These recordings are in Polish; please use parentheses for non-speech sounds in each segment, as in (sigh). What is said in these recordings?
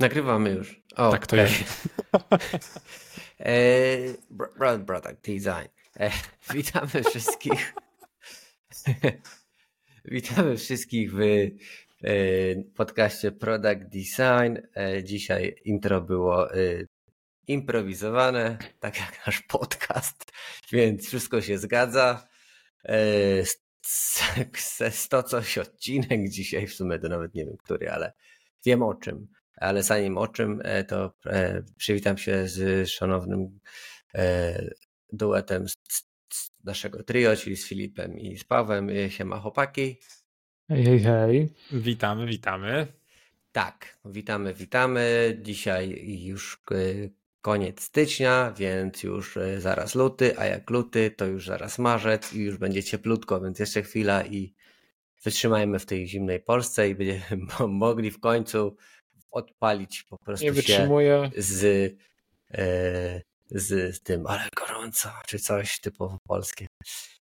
Nagrywamy już. O, tak to okay. jest. (laughs) e, product design. E, (laughs) witamy wszystkich. (laughs) witamy wszystkich w e, podcaście Product Design. E, dzisiaj intro było improwizowane, tak jak nasz podcast, więc wszystko się zgadza. Sto coś odcinek dzisiaj, w sumie to nawet nie wiem który, ale wiem o czym ale zanim o czym, e, to e, przywitam się z szanownym e, duetem z naszego trio, czyli z Filipem i z Pawłem. Siema chłopaki. Hej, hej, hej. Witamy, witamy. Tak, witamy, witamy. Dzisiaj już koniec stycznia, więc już zaraz luty, a jak luty, to już zaraz marzec i już będzie cieplutko, więc jeszcze chwila i wytrzymajmy w tej zimnej Polsce i będziemy (laughs) mogli w końcu odpalić po prostu nie wytrzymuję. z, e, z, tym, ale gorąco, czy coś typowo polskie.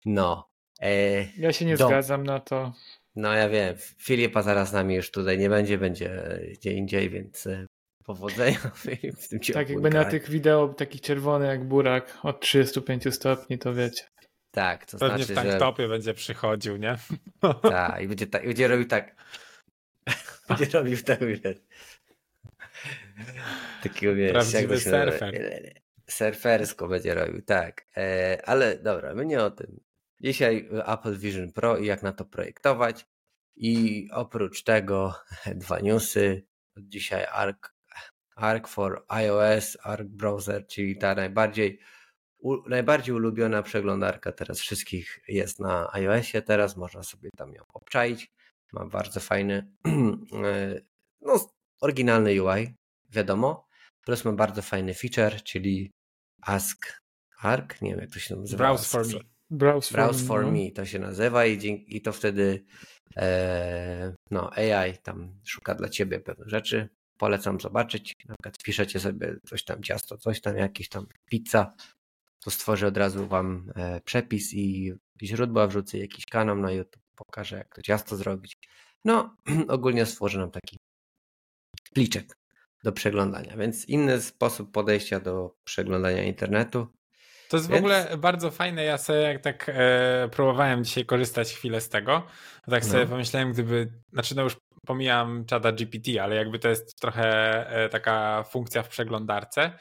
No. E, ja się nie dom. zgadzam na to. No ja wiem, Filipa zaraz z nami już tutaj nie będzie, będzie gdzie indziej, więc e, powodzenia (laughs) w tym Tak jakby na tych wideo takich czerwony jak burak od 35 stopni, to wiecie. Tak, to Pewnie znaczy, w tanktopie że... będzie przychodził, nie? Tak, i będzie, tak, będzie robił tak. (laughs) będzie robił tak, wiesz. Takiego wiesz, Prawdziwy surfer. Surfersko będzie robił, tak. E, ale dobra, my nie o tym. Dzisiaj Apple Vision Pro i jak na to projektować. I oprócz tego (laughs) dwa newsy. Dzisiaj Arc, Arc for iOS, Arc Browser, czyli ta najbardziej u, najbardziej ulubiona przeglądarka teraz wszystkich jest na iOSie. Teraz można sobie tam ją obczaić. Ma bardzo fajny, (clears throat) e, no, oryginalny UI, wiadomo. Plus ma bardzo fajny feature, czyli Ask Arc, nie wiem jak to się nazywa. Browse for me. Browse, Browse for, me, me to się nazywa i, dzięki, i to wtedy e, no, AI tam szuka dla ciebie pewnych rzeczy. Polecam zobaczyć. Na przykład piszecie sobie coś tam ciasto, coś tam, jakiś tam pizza, to stworzy od razu wam e, przepis i źródła wrzucę jakiś kanał na YouTube, pokażę jak to ciasto zrobić. No, (clears throat) ogólnie stworzy nam taki pliczek do przeglądania, więc inny sposób podejścia do przeglądania internetu. To jest więc... w ogóle bardzo fajne. Ja sobie jak tak e, próbowałem dzisiaj korzystać chwilę z tego, tak sobie no. pomyślałem, gdyby, znaczy no już pomijam czata GPT, ale jakby to jest trochę e, taka funkcja w przeglądarce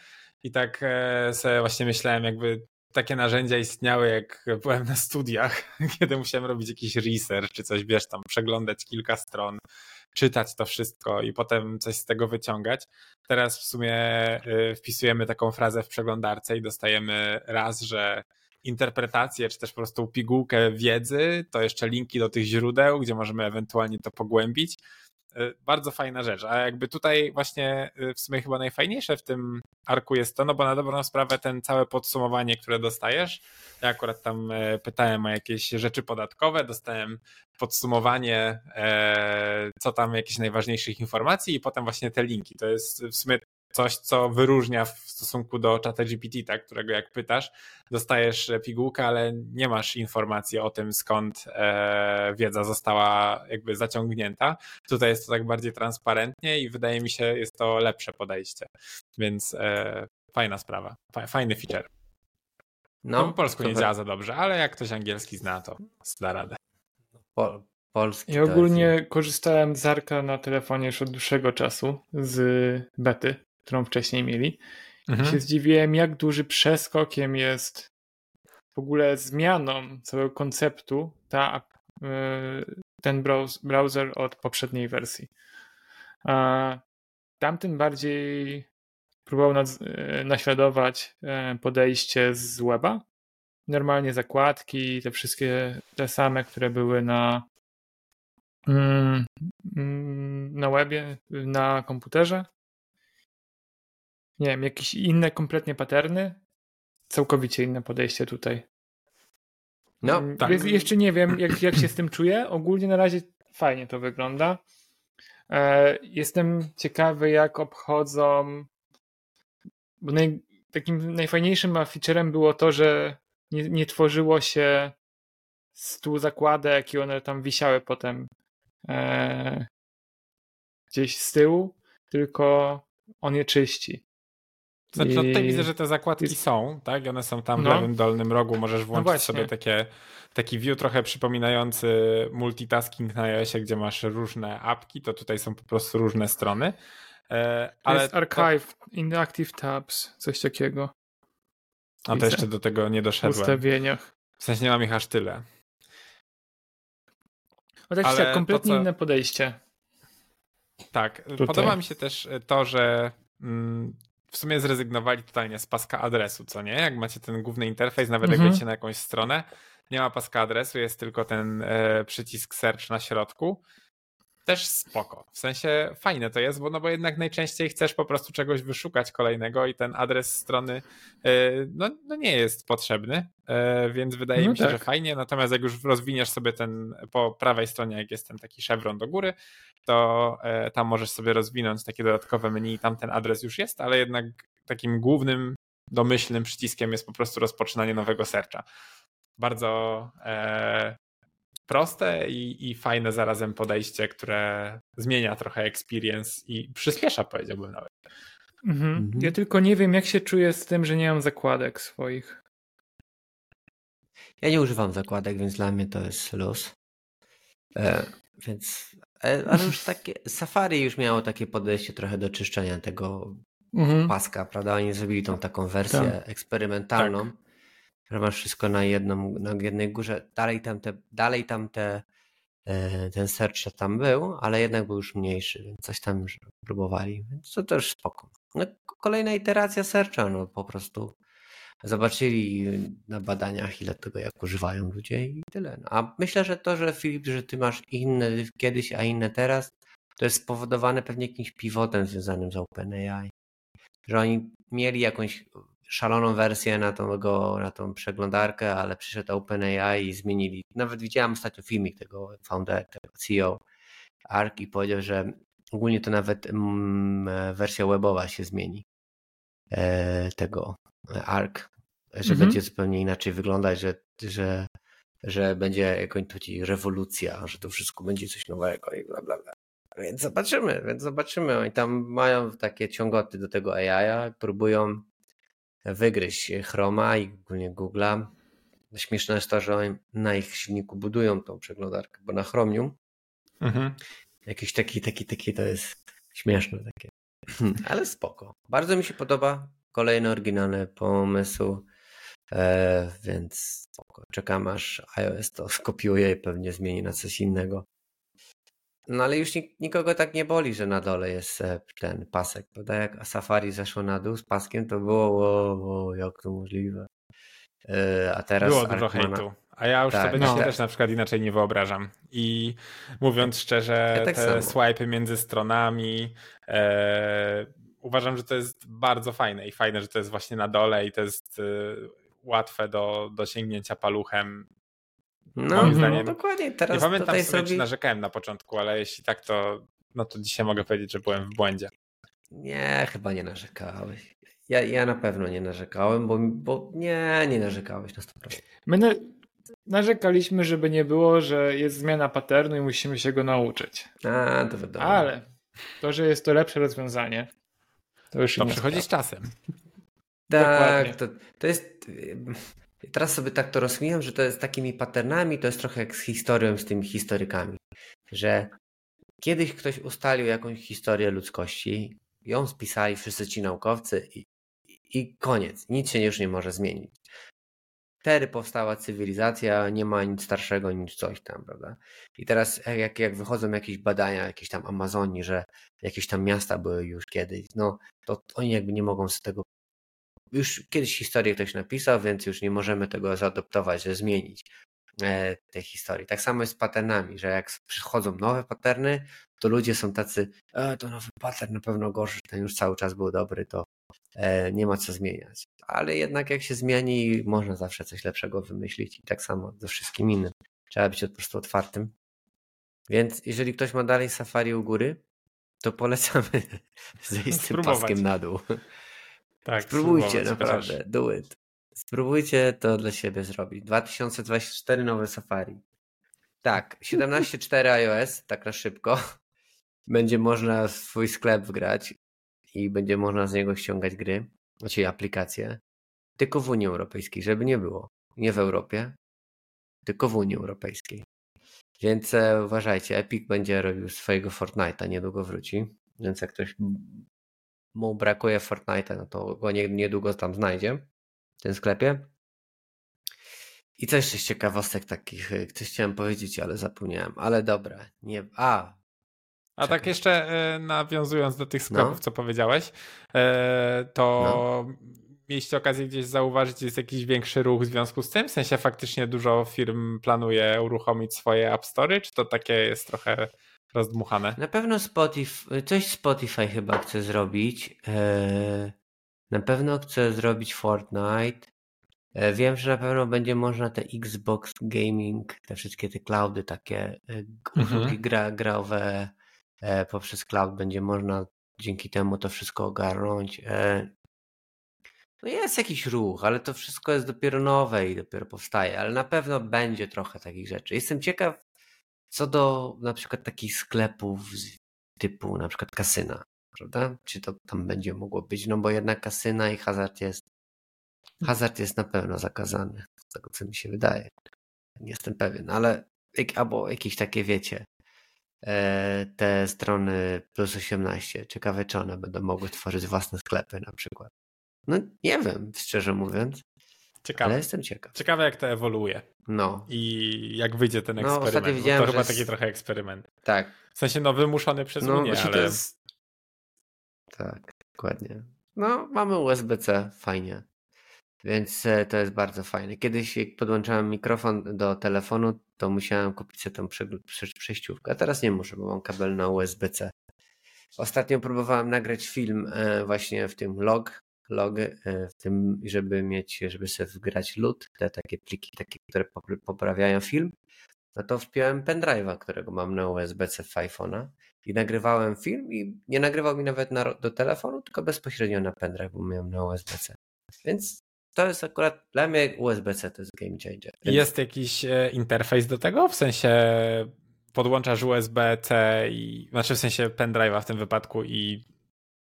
i tak e, sobie właśnie myślałem, jakby takie narzędzia istniały, jak byłem na studiach, (laughs) kiedy musiałem robić jakiś research czy coś, wiesz, tam przeglądać kilka stron, czytać to wszystko i potem coś z tego wyciągać. Teraz w sumie y, wpisujemy taką frazę w przeglądarce i dostajemy raz, że interpretację, czy też po prostu pigułkę wiedzy, to jeszcze linki do tych źródeł, gdzie możemy ewentualnie to pogłębić. Y, bardzo fajna rzecz. A jakby tutaj właśnie y, w sumie chyba najfajniejsze w tym arku jest to, no bo na dobrą sprawę ten całe podsumowanie, które dostajesz, ja akurat tam e, pytałem o jakieś rzeczy podatkowe, dostałem podsumowanie, e, co tam jakieś najważniejszych informacji i potem właśnie te linki. To jest w sumie coś, co wyróżnia w stosunku do czata GPT, tak, którego jak pytasz, dostajesz pigułkę, ale nie masz informacji o tym, skąd e, wiedza została jakby zaciągnięta. Tutaj jest to tak bardziej transparentnie i wydaje mi się, jest to lepsze podejście. Więc e, fajna sprawa, fajny feature. No, po polsku nie działa za dobrze, ale jak ktoś angielski zna, to da radę. Po, polski. Ja ogólnie jest... korzystałem z Arka na telefonie już od dłuższego czasu z bety którą wcześniej mieli. Mhm. I się zdziwiłem, jak duży przeskokiem jest w ogóle zmianą całego konceptu ta, y, ten browser od poprzedniej wersji. Tamten bardziej próbował y, naśladować y, podejście z weba. Normalnie zakładki, te wszystkie te same, które były na, mm, mm, na webie, na komputerze nie wiem, jakieś inne kompletnie paterny, całkowicie inne podejście tutaj. No, mm, tak. Jeszcze nie wiem, jak, jak się z tym czuję. Ogólnie na razie fajnie to wygląda. E, jestem ciekawy, jak obchodzą. Bo naj, takim najfajniejszym featurem było to, że nie, nie tworzyło się stu zakładek i one tam wisiały potem e, gdzieś z tyłu, tylko on je czyści. Znaczy, no tutaj widzę, że te zakładki są, tak? One są tam w no. lewym dolnym rogu. Możesz no włączyć no sobie takie, taki view trochę przypominający multitasking na iOSie, gdzie masz różne apki, to tutaj są po prostu różne strony. E, ale jest archive, to... inactive tabs, coś takiego. A to jeszcze do tego nie doszedłem. W ustawieniach. W sensie nie mam ich aż tyle. No tak, ale kompletnie co... inne podejście. Tak. Tutaj. Podoba mi się też to, że mm, w sumie zrezygnowali totalnie z paska adresu, co nie? Jak macie ten główny interfejs, nawet mhm. jak wejdziecie na jakąś stronę, nie ma paska adresu, jest tylko ten e, przycisk search na środku też spoko. W sensie fajne to jest, bo, no bo jednak najczęściej chcesz po prostu czegoś wyszukać kolejnego i ten adres strony e, no, no nie jest potrzebny, e, więc wydaje no mi się, tak. że fajnie. Natomiast jak już rozwiniesz sobie ten po prawej stronie, jak jest ten taki chevron do góry, to e, tam możesz sobie rozwinąć takie dodatkowe menu i tam ten adres już jest, ale jednak takim głównym domyślnym przyciskiem jest po prostu rozpoczynanie nowego searcha. Bardzo proste i, i fajne zarazem podejście, które zmienia trochę experience i przyspiesza, powiedziałbym nawet. Mhm. Mhm. Ja tylko nie wiem, jak się czuję z tym, że nie mam zakładek swoich. Ja nie używam zakładek, więc dla mnie to jest luz. E, więc, e, ale już takie, (laughs) Safari już miało takie podejście trochę do czyszczenia tego mhm. paska, prawda? Oni zrobili tą taką wersję tak. eksperymentalną. Tak że masz wszystko na, jedną, na jednej górze. Dalej tam, te, dalej tam te, e, ten search tam był, ale jednak był już mniejszy, więc coś tam już próbowali, więc to też spoko. No, kolejna iteracja searcha, no po prostu zobaczyli na badaniach, ile tego jak używają ludzie i tyle. No, a myślę, że to, że Filip, że ty masz inne kiedyś, a inne teraz, to jest spowodowane pewnie jakimś pivotem związanym z OpenAI. Że oni mieli jakąś szaloną wersję na tą, na tą przeglądarkę, ale przyszedł OpenAI i zmienili. Nawet widziałem ostatnio filmik tego founder, tego CEO ARK i powiedział, że ogólnie to nawet mm, wersja webowa się zmieni e, tego ARK, że mhm. będzie zupełnie inaczej wyglądać, że, że, że będzie jakąś tutaj rewolucja, że to wszystko będzie coś nowego i bla bla bla. Więc zobaczymy, więc zobaczymy. Oni tam mają takie ciągoty do tego AI, próbują wygryźć Chroma i ogólnie Google'a. Śmieszne jest to, że na ich silniku budują tą przeglądarkę, bo na Chromium mhm. jakiś taki, taki, taki to jest śmieszne takie. (laughs) Ale spoko. Bardzo mi się podoba. Kolejny oryginalny pomysł. E, więc spoko. Czekam aż iOS to skopiuje i pewnie zmieni na coś innego. No ale już nikogo tak nie boli, że na dole jest e, ten pasek, prawda? Jak Safari zeszło na dół z paskiem, to było, o, o, jak to możliwe. E, a teraz Było dużo Arkmana... hejtu. A ja już tak, sobie no. też na przykład inaczej nie wyobrażam. I mówiąc szczerze, ja tak te swipe między stronami, e, uważam, że to jest bardzo fajne i fajne, że to jest właśnie na dole i to jest e, łatwe do, do sięgnięcia paluchem no, zdaniem. No, dokładnie. Teraz nie pamiętam sobie, zrobi... czy narzekałem na początku, ale jeśli tak, to, no to dzisiaj mogę powiedzieć, że byłem w błędzie. Nie, chyba nie narzekałeś. Ja, ja na pewno nie narzekałem, bo, bo nie, nie narzekałeś na 100%. My na, narzekaliśmy, żeby nie było, że jest zmiana paternu i musimy się go nauczyć. A, to wiadomo. Ale to, że jest to lepsze rozwiązanie, to już To przychodzi z czasem. Tak, to, to jest teraz sobie tak to rozumiem, że to jest takimi patternami, to jest trochę jak z historią, z tymi historykami, że kiedyś ktoś ustalił jakąś historię ludzkości, ją spisali wszyscy ci naukowcy i, i koniec, nic się już nie może zmienić. Wtedy powstała cywilizacja, nie ma nic starszego niż coś tam, prawda? I teraz jak, jak wychodzą jakieś badania, jakieś tam Amazonii, że jakieś tam miasta były już kiedyś, no to oni jakby nie mogą z tego już kiedyś historię ktoś napisał, więc już nie możemy tego zaadoptować, że zmienić e, tej historii. Tak samo jest z patternami, że jak przychodzą nowe patterny, to ludzie są tacy, e, to nowy pattern na pewno gorszy, ten już cały czas był dobry, to e, nie ma co zmieniać. Ale jednak jak się zmieni, można zawsze coś lepszego wymyślić i tak samo ze wszystkim innym. Trzeba być po prostu otwartym. Więc jeżeli ktoś ma dalej safari u góry, to polecamy (laughs) zejść z tym paskiem na dół. Tak, Spróbujcie naprawdę, chociaż. do it. Spróbujcie to dla siebie zrobić. 2024 nowe Safari. Tak, (laughs) 17.4 iOS, tak na szybko. będzie można swój sklep wgrać i będzie można z niego ściągać gry, znaczy aplikacje, tylko w Unii Europejskiej, żeby nie było. Nie w Europie, tylko w Unii Europejskiej. Więc e, uważajcie, Epic będzie robił swojego Fortnite'a, niedługo wróci. Więc jak ktoś mu brakuje Fortnite'a, no to go nie, niedługo tam znajdzie w tym sklepie. I coś z ciekawostek takich, e, coś chciałem powiedzieć, ale zapomniałem. Ale dobra, nie. A. A tak jeszcze e, nawiązując do tych sklepów, no. co powiedziałeś, to no. mieliście okazję gdzieś zauważyć, jest jakiś większy ruch w związku z tym? W sensie faktycznie dużo firm planuje uruchomić swoje App Store, czy to takie jest trochę rozdmuchane? Na pewno Spotify, coś Spotify chyba chce zrobić. E, na pewno chce zrobić Fortnite. E, wiem, że na pewno będzie można te Xbox Gaming, te wszystkie te cloudy takie e, mhm. gra, grawe poprzez cloud będzie można dzięki temu to wszystko ogarnąć. No jest jakiś ruch, ale to wszystko jest dopiero nowe i dopiero powstaje, ale na pewno będzie trochę takich rzeczy. Jestem ciekaw, co do na przykład takich sklepów typu na przykład kasyna, prawda? Czy to tam będzie mogło być? No bo jednak kasyna i hazard jest hazard jest na pewno zakazany, z tego co mi się wydaje. Nie jestem pewien, ale albo jakieś takie wiecie, e, te strony plus 18, ciekawe czy one będą mogły tworzyć własne sklepy na przykład. No nie wiem, szczerze mówiąc. Ciekawe. Ale jestem ciekaw. Ciekawe, jak to ewoluuje. No. I jak wyjdzie ten no, eksperyment. To chyba taki trochę eksperyment. Tak. W sensie, no, wymuszony przez no, Unię, ale... Jest... Tak, dokładnie. No, mamy USB-C, fajnie. Więc e, to jest bardzo fajne. Kiedyś jak podłączałem mikrofon do telefonu, to musiałem kupić sobie tą przejściówkę. A teraz nie muszę, bo mam kabel na USB-C. Ostatnio próbowałem nagrać film e, właśnie w tym log log e, w tym, żeby mieć, żeby sobie wgrać LUT, te takie pliki, takie, które poprawiają film, no to wpiąłem pendrive'a, którego mam na USB-C w iPhone'a i nagrywałem film i nie nagrywał mi nawet na, do telefonu, tylko bezpośrednio na pendrive, bo miałem na USB-C. Więc to jest akurat, dla mnie USB-C to jest game changer. Więc... Jest jakiś e, interfejs do tego? W sensie podłączasz USB-C i, znaczy w sensie pendrive'a w tym wypadku i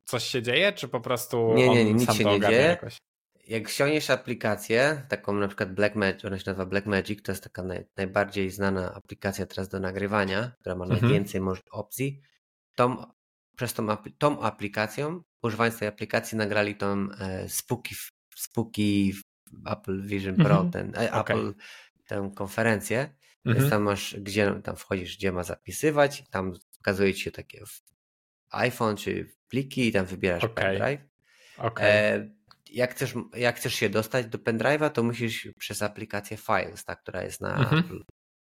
coś się dzieje, czy po prostu nie, nie, nie, nic się nie dzieje. Jakoś? Jak ściągniesz aplikację, taką na przykład Blackmagic, ona się nazywa Blackmagic, to jest taka naj, najbardziej znana aplikacja teraz do nagrywania, która ma mhm. najwięcej opcji, tą, przez tą, tą aplikacją, używając tej aplikacji nagrali tą e, Spooky, Spooky Apple Vision Pro, mhm. ten, e, okay. Apple, tę konferencję, mhm. więc tam masz, gdzie tam wchodzisz, gdzie ma zapisywać, tam pokazuje ci się takie iPhone czy pliki i tam wybierasz okay. pendrive. Okay. E, jak, chcesz, jak chcesz się dostać do pendrive'a, to musisz przez aplikację Files, ta, która jest na, mhm.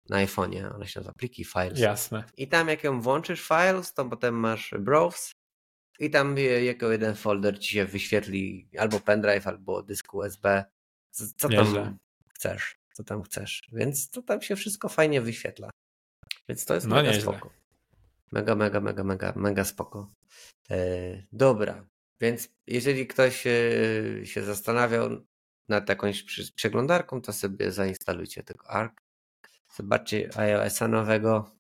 na iPhone'ie. Ona się nazywa pliki Files. Jasne. I tam jak ją włączysz Files, to potem masz Browse i tam jako jeden folder ci się wyświetli albo pendrive, albo dysk USB. Co tam chcesz, co tam chcesz. Więc to tam się wszystko fajnie wyświetla. Więc to jest no mega spoko. Mega, mega, mega, mega, mega spoko. E, dobra, więc jeżeli ktoś e, się zastanawiał nad jakąś przeglądarką, to sobie zainstalujcie tego ARC. Zobaczcie iOS-a nowego.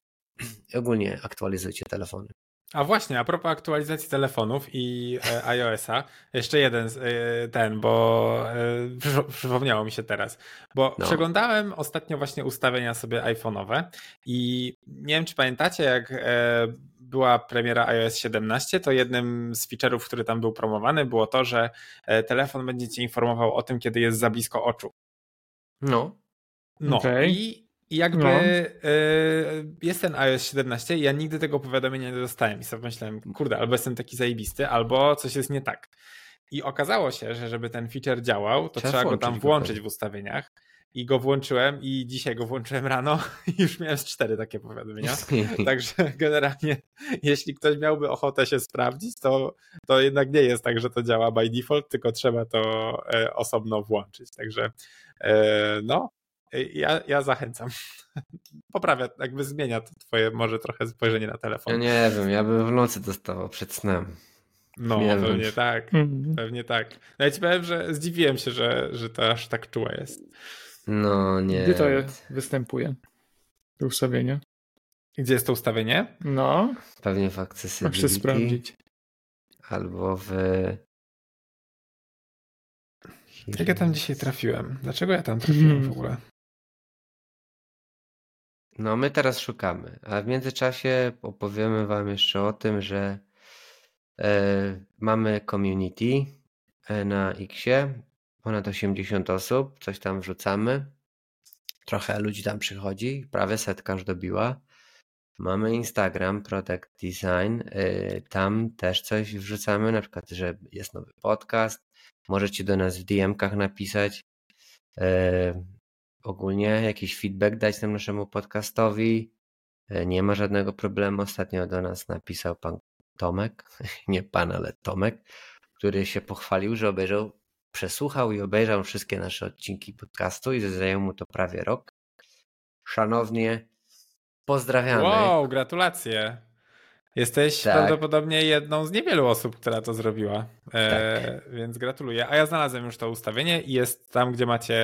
Ogólnie aktualizujcie telefony. A właśnie, a propos aktualizacji telefonów i e, iOS-a, jeszcze jeden e, ten, bo e, przypomniało mi się teraz, bo no. przeglądałem ostatnio właśnie ustawienia sobie iPhone'owe i nie wiem, czy pamiętacie, jak e, była premiera iOS 17, to jednym z feature'ów, który tam był promowany, było to, że e, telefon będzie cię informował o tym, kiedy jest za blisko oczu. No. No okay. i i jakby no. y, jest ten iOS 17 i ja nigdy tego powiadomienia nie dostałem. I sobie myślałem, kurde, albo jestem taki zajebisty, albo coś jest nie tak. I okazało się, że żeby ten feature działał, to trzeba, trzeba go tam włączyć w ustawieniach. I go włączyłem i dzisiaj go włączyłem rano (laughs) i już miałem z cztery takie powiadomienia. (laughs) Także generalnie, jeśli ktoś miałby ochotę się sprawdzić, to, to jednak nie jest tak, że to działa by default, tylko trzeba to e, osobno włączyć. Także e, no, ja, ja zachęcam. (laughs) Poprawia, jakby zmienia to twoje może trochę spojrzenie na telefon. Ja nie wiem, ja bym w nocy dostawał przed snem. No, nie pewnie wiem. tak. Mm. Pewnie tak. No ja ci powiem, że zdziwiłem się, że, że to aż tak czułe jest. No nie. Gdzie to występuje? To ustawienie? Gdzie jest to ustawienie? No. Pewnie w accessibility. Muszę sprawdzić. Albo w... Jak ja tam dzisiaj trafiłem? Dlaczego ja tam trafiłem w ogóle? No, my teraz szukamy, a w międzyczasie opowiemy Wam jeszcze o tym, że e, mamy community e, na Xie, ponad 80 osób, coś tam wrzucamy. Trochę ludzi tam przychodzi, prawie setka już dobiła. Mamy Instagram, Product Design, e, tam też coś wrzucamy, na przykład, że jest nowy podcast. Możecie do nas w DM-kach napisać. E, ogólnie jakiś feedback dać temu naszemu podcastowi. E, nie ma żadnego problemu. Ostatnio do nas napisał pan Tomek, (laughs) nie pan, ale Tomek, który się pochwalił, że obejrzał, przesłuchał i obejrzał wszystkie nasze odcinki podcastu i zajęło mu to prawie rok. Szanownie, pozdrawiamy. Wow, gratulacje. Jesteś tak. prawdopodobnie jedną z niewielu osób, która to zrobiła. E, tak. Więc gratuluję. A ja znalazłem już to ustawienie i jest tam, gdzie macie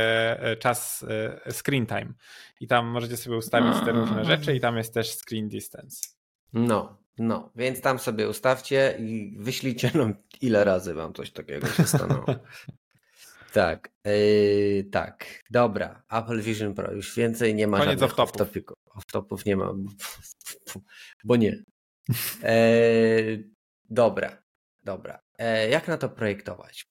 e, czas e, screen time. I tam możecie sobie ustawić te różne rzeczy i tam jest też screen distance. No, no, więc tam sobie ustawcie i wyślijcie nam ile razy wam coś takiego się stanęło. (laughs) tak, yy, tak, dobra. Apple Vision Pro, już więcej nie ma Koniec żadnych off-topów. Off-topów nie ma, bo nie. (laughs) E, dobra, dobra. E, jak na to projektować?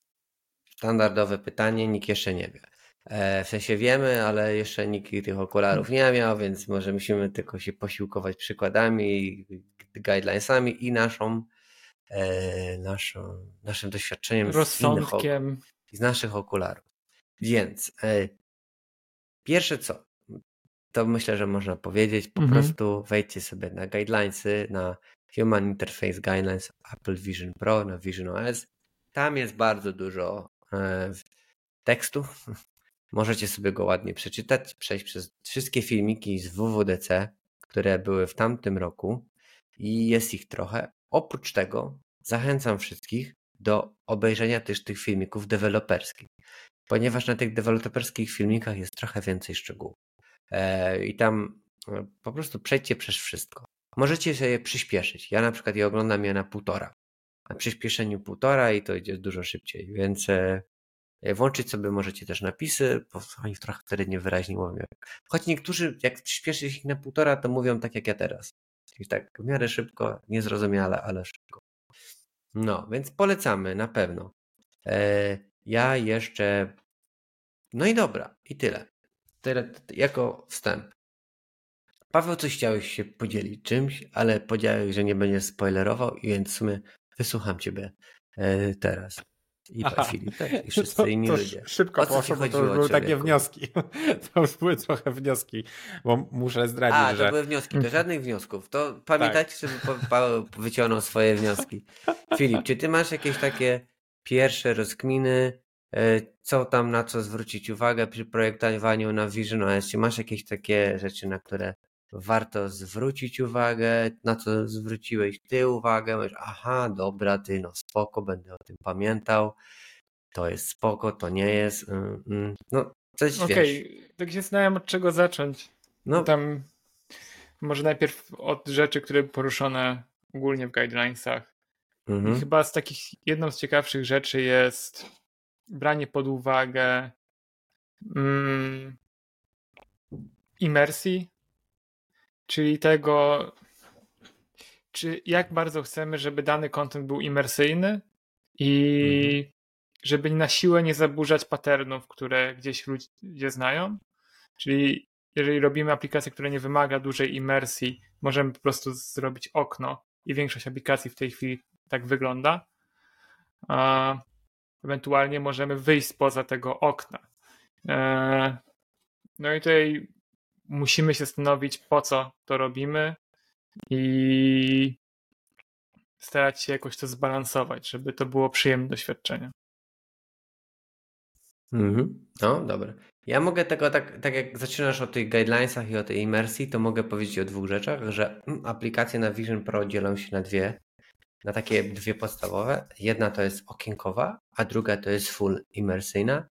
Standardowe pytanie, nikt jeszcze nie wie. E, w sensie wiemy, ale jeszcze nikt tych okularów nie miał, więc może musimy tylko się posiłkować przykładami, guidelinesami i naszą, e, naszą naszym doświadczeniem Rozsądkiem. z, innych, z naszych okularów. Więc e, pierwsze co, to myślę, że można powiedzieć, po mhm. prostu wejdźcie sobie na guidelinesy, na Human Interface Guidelines Apple Vision Pro, na Vision OS. Tam jest bardzo dużo e, tekstu. (laughs) Możecie sobie go ładnie przeczytać, przejść przez wszystkie filmiki z WWDC, które były w tamtym roku i jest ich trochę. Oprócz tego zachęcam wszystkich do obejrzenia też tych filmików deweloperskich, ponieważ na tych deweloperskich filmikach jest trochę więcej szczegółów. E, I tam e, po prostu przejdźcie przez wszystko. Możecie sobie przyspieszyć. Ja na przykład je oglądam je na półtora. Na przyspieszeniu półtora i to idzie dużo szybciej, więc e, włączyć sobie możecie też napisy, bo oni trochę wtedy niewyraźnie mówią. Choć niektórzy, jak przyspieszyć ich na półtora, to mówią tak jak ja teraz. Czyli tak w miarę szybko, niezrozumiale, ale szybko. No, więc polecamy na pewno. Ja jeszcze. No i dobra, i tyle. Tyle jako wstęp. Paweł, coś chciałeś się podzielić czymś, ale powiedziałeś, że nie będzie spoilerował, więc w sumie wysłucham ciebie e, teraz. I Aha. Filip, tak? I (laughs) wszyscy to, inni to ludzie. Szybko poszło, bo to już były takie wnioski. (laughs) To już były trochę wnioski, bo muszę zdradzić, A, że... to były wnioski, to żadnych wniosków. To pamiętajcie, tak. żeby Paweł wyciągnął swoje wnioski. (laughs) Filip, czy ty masz jakieś takie pierwsze rozkminy, co tam, na co zwrócić uwagę przy projektowaniu na Vision OS? Czy masz jakieś takie rzeczy, na które warto zwrócić uwagę, na co zwróciłeś ty uwagę? Mówisz, aha, dobra, ty, no spoko, będę o tym pamiętał, to jest spoko, to nie jest, mm, mm. no coś Okej, okay. tak się zastanawiam od czego zacząć. No. Tam może najpierw od rzeczy, które poruszone ogólnie w guidelinesach. Mhm. chyba z takich, jedną z ciekawszych rzeczy jest branie pod uwagę mm, imersji, czyli tego, czy jak bardzo chcemy, żeby dany kontent był imersyjny i mhm. żeby na siłę nie zaburzać patternów, które gdzieś ludzie znają. Czyli jeżeli robimy aplikację, która nie wymaga dużej imersji, możemy po prostu zrobić okno i większość aplikacji w tej chwili tak wygląda. Ewentualnie możemy wyjść spoza tego okna. E, no i tutaj musimy się zastanowić, po co to robimy i starać się jakoś to zbalansować, żeby to było przyjemne doświadczenie. Mhm. No, dobra. Ja mogę tego tak, tak jak zaczynasz o tych guidelinesach i o tej imersji, to mogę powiedzieć o dwóch rzeczach, że mm, aplikacje na Vision Pro dzielą się na dwie na takie dwie podstawowe. Jedna to jest okienkowa, a druga to jest full imersyjna.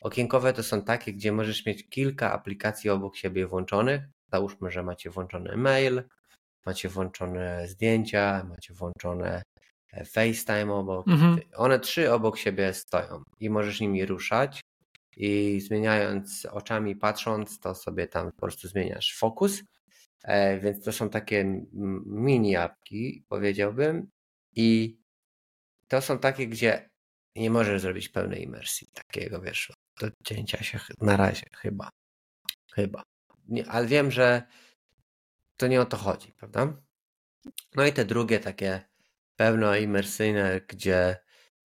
Okienkowe to są takie, gdzie możesz mieć kilka aplikacji obok siebie włączonych. Załóżmy, że macie włączony mail, macie włączone zdjęcia, macie włączone e, FaceTime obok. Mhm. One trzy obok siebie stoją i możesz nimi ruszać i zmieniając oczami, patrząc, to sobie tam po prostu zmieniasz fokus. E, więc to są takie mini apki, powiedziałbym. I to są takie, gdzie nie możesz zrobić pełnej imersji takiego, wiesz, do cięcia się na razie chyba. Chyba. Nie, ale wiem, że to nie o to chodzi, prawda? No i te drugie takie pełnoimersyjne, gdzie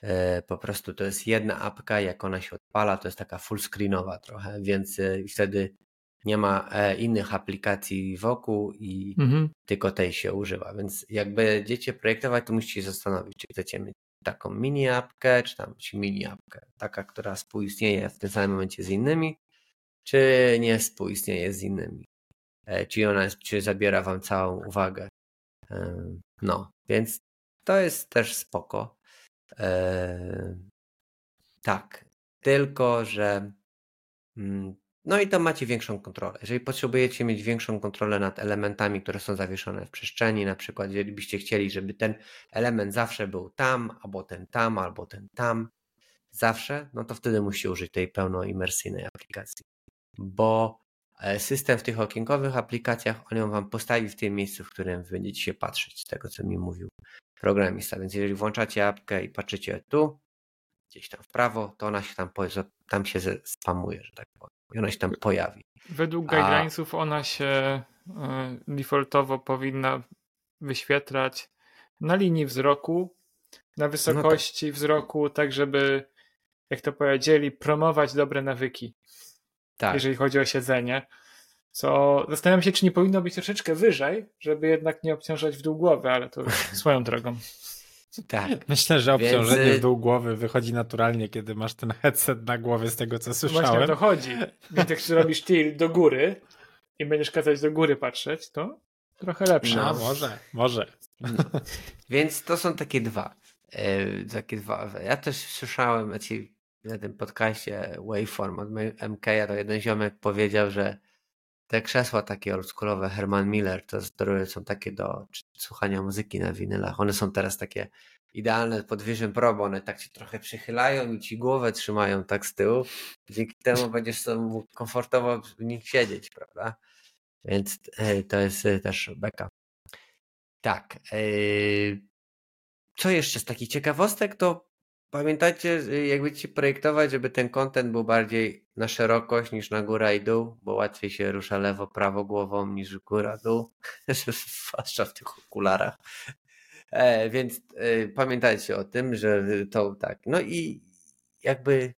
e, po prostu to jest jedna apka, jak ona się odpala, to jest taka full screenowa trochę, więc e, wtedy nie ma e, innych aplikacji wokół i mhm. tylko tej się używa. Więc jak będziecie projektować, to musicie zastanowić, czy chcecie mieć taką mini apkę, czy tam czy mini apkę, taka, która współistnieje w tym samym momencie z innymi, czy nie współistnieje z innymi. E, czy ona jest, czy zabiera wam całą uwagę. E, no, więc to jest też spoko. Tak, tylko że mm, no i tam macie większą kontrolę. Jeżeli potrzebujecie mieć większą kontrolę nad elementami, które są zawieszone w przestrzeni, na przykład jeżeli byście chcieli, żeby ten element zawsze był tam, albo ten tam, albo ten tam, zawsze, no to wtedy musicie użyć tej pełnoimersyjnej aplikacji. Bo e, system w tych okienkowych aplikacjach, on ją wam postawi w tym miejscu, w którym będziecie się patrzeć, z tego co mi mówił programista. Więc jeżeli włączacie apkę i patrzycie tu, gdzieś tam w prawo, to ona się tam, tam się spamuje, że tak powiem i ona się tam pojawi. Według guidelinesów A... ona się e, defaultowo powinna wyświetlać na linii wzroku, na wysokości no tak. wzroku, tak żeby, jak to powiedzieli, promować dobre nawyki. Tak. Jeżeli chodzi o siedzenie. Co zastanawiam się, czy nie powinno być troszeczkę wyżej, żeby jednak nie obciążać w dół głowy, ale to (laughs) swoją drogą. Tak. (laughs) Myślę, że obciążenie Więc... w dół głowy wychodzi naturalnie, kiedy masz ten headset na głowie, z tego co słyszałem. Właśnie o to chodzi. Więc jak robisz tilt do góry i będziesz kazać do góry patrzeć, to trochę lepsze. No, może, może. No. (laughs) Więc to są takie dwa. Yy, takie dwa. Ja też słyszałem znaczy, na tym podcaście Waveform od MK, to jeden ziomek powiedział, że te krzesła takie oldschoolowe Herman Miller, to które są takie do słuchania muzyki na winylach, one są teraz takie idealne pod Vision Pro, bo one tak się trochę przychylają i ci głowę trzymają tak z tyłu. Dzięki temu (laughs) będziesz sobie mógł komfortowo w nich siedzieć, prawda? Więc e, to jest e, też beka. Tak. E, co jeszcze z takich ciekawostek, to Pamiętajcie, jak będziecie projektować, żeby ten kontent był bardziej na szerokość niż na górę i dół, bo łatwiej się rusza lewo, prawo głową niż góra, dół, (laughs) zwłaszcza w tych okularach. E, więc e, pamiętajcie o tym, że to tak. No i jakby.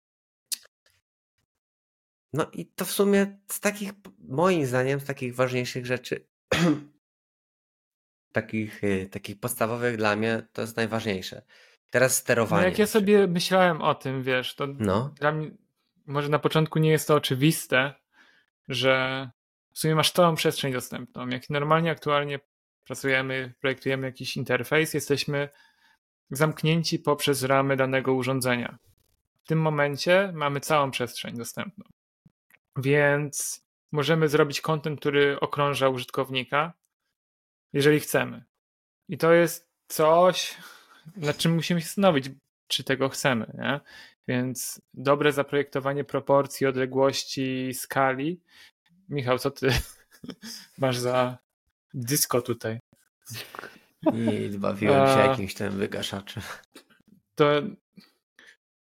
No i to w sumie z takich, moim zdaniem, z takich ważniejszych rzeczy, (clears throat) takich, e, takich podstawowych dla mnie, to jest najważniejsze Teraz sterowanie. No jak ja sobie myślałem o tym, wiesz, to no. dla mnie może na początku nie jest to oczywiste, że w sumie masz całą przestrzeń dostępną. Jak normalnie aktualnie pracujemy, projektujemy jakiś interfejs, jesteśmy zamknięci poprzez ramy danego urządzenia. W tym momencie mamy całą przestrzeń dostępną. Więc możemy zrobić kontent, który okrąża użytkownika, jeżeli chcemy. I to jest coś, nad czym musimy się zastanowić, czy tego chcemy. Nie? Więc dobre zaprojektowanie proporcji, odległości, skali. Michał, co ty (laughs) masz za dysko tutaj? I bawiłem się jakimś tym wygaszaczem. To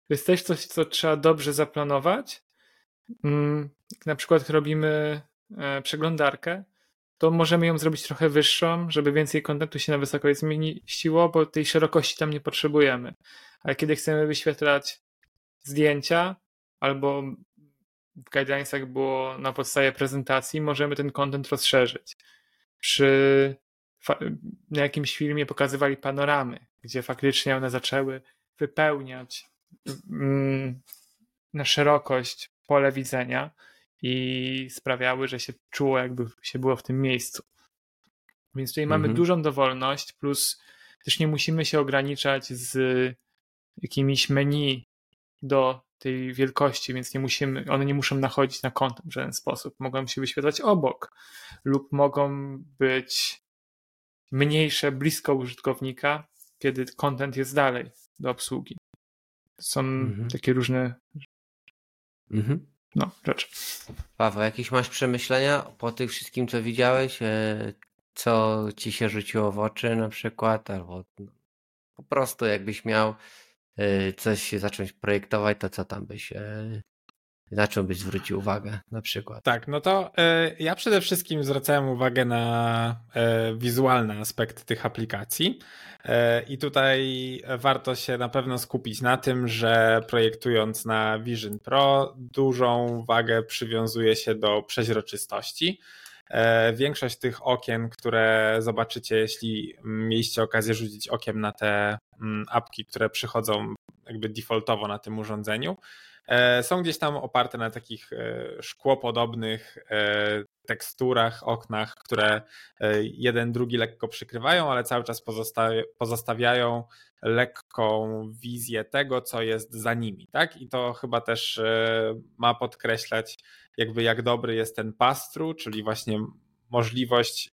jest też coś, co trzeba dobrze zaplanować. Mm, na przykład robimy e, przeglądarkę, to możemy ją zrobić trochę wyższą, żeby więcej kontentu się na wysokość zmieściło, bo tej szerokości tam nie potrzebujemy. Ale kiedy chcemy wyświetlać zdjęcia albo w guidelinesach było na podstawie prezentacji, możemy ten kontent rozszerzyć. Przy na jakimś filmie pokazywali panoramy, gdzie faktycznie one zaczęły wypełniać mm, na szerokość pole widzenia i sprawiały, że się czuło, jakby się było w tym miejscu. Więc tutaj mhm. mamy dużą dowolność, plus też nie musimy się ograniczać z jakimiś menu do tej wielkości, więc nie musimy, one nie muszą nachodzić na kąt w żaden sposób. Mogą się wyświetlać obok lub mogą być mniejsze, blisko użytkownika, kiedy content jest dalej do obsługi. Są mhm. takie różne mhm. No, rzeczy. Paweł, jakieś masz przemyślenia po tym wszystkim, co widziałeś? E, co ci się rzuciło w oczy na przykład? Albo no, po prostu jakbyś miał e, coś zacząć projektować, to co tam byś e, na czym byś zwrócił uwagę na przykład? Tak, no to y, ja przede wszystkim zwracałem uwagę na y, wizualne aspekty tych aplikacji y, i tutaj warto się na pewno skupić na tym, że projektując na Vision Pro dużą wagę przywiązuje się do przeźroczystości. Większość tych okien, które zobaczycie, jeśli mieliście okazję rzucić okiem na te mm, apki, które przychodzą jakby defaultowo na tym urządzeniu, E, są gdzieś tam oparte na takich e, szkłopodobnych e, teksturach, oknach, które jeden drugi lekko przykrywają, ale cały czas pozostawiają lekką wizję tego, co jest za nimi, tak? I to chyba też ma podkreślać jakby jak dobry jest ten pass-through, czyli właśnie możliwość,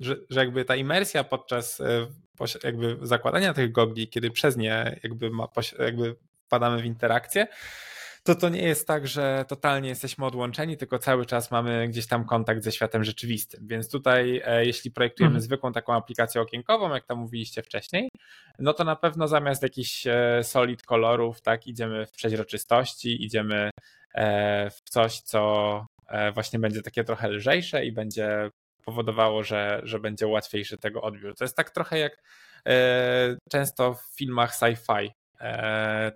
że, że jakby ta imersja podczas jakby zakładania tych gogli, kiedy przez nie jakby, ma, jakby wpadamy w interakcję, to to nie jest tak, że totalnie jesteśmy odłączeni, tylko cały czas mamy gdzieś tam kontakt ze światem rzeczywistym. Więc tutaj, e, jeśli projektujemy mhm. zwykłą taką aplikację okienkową, jak tam mówiliście wcześniej, no to na pewno zamiast jakichś e, solid kolorów, tak, idziemy w przeźroczystości, idziemy e, w coś, co właśnie będzie takie trochę lżejsze i będzie powodowało, że, że będzie łatwiejszy tego odbiór. To jest tak trochę jak często w filmach sci-fi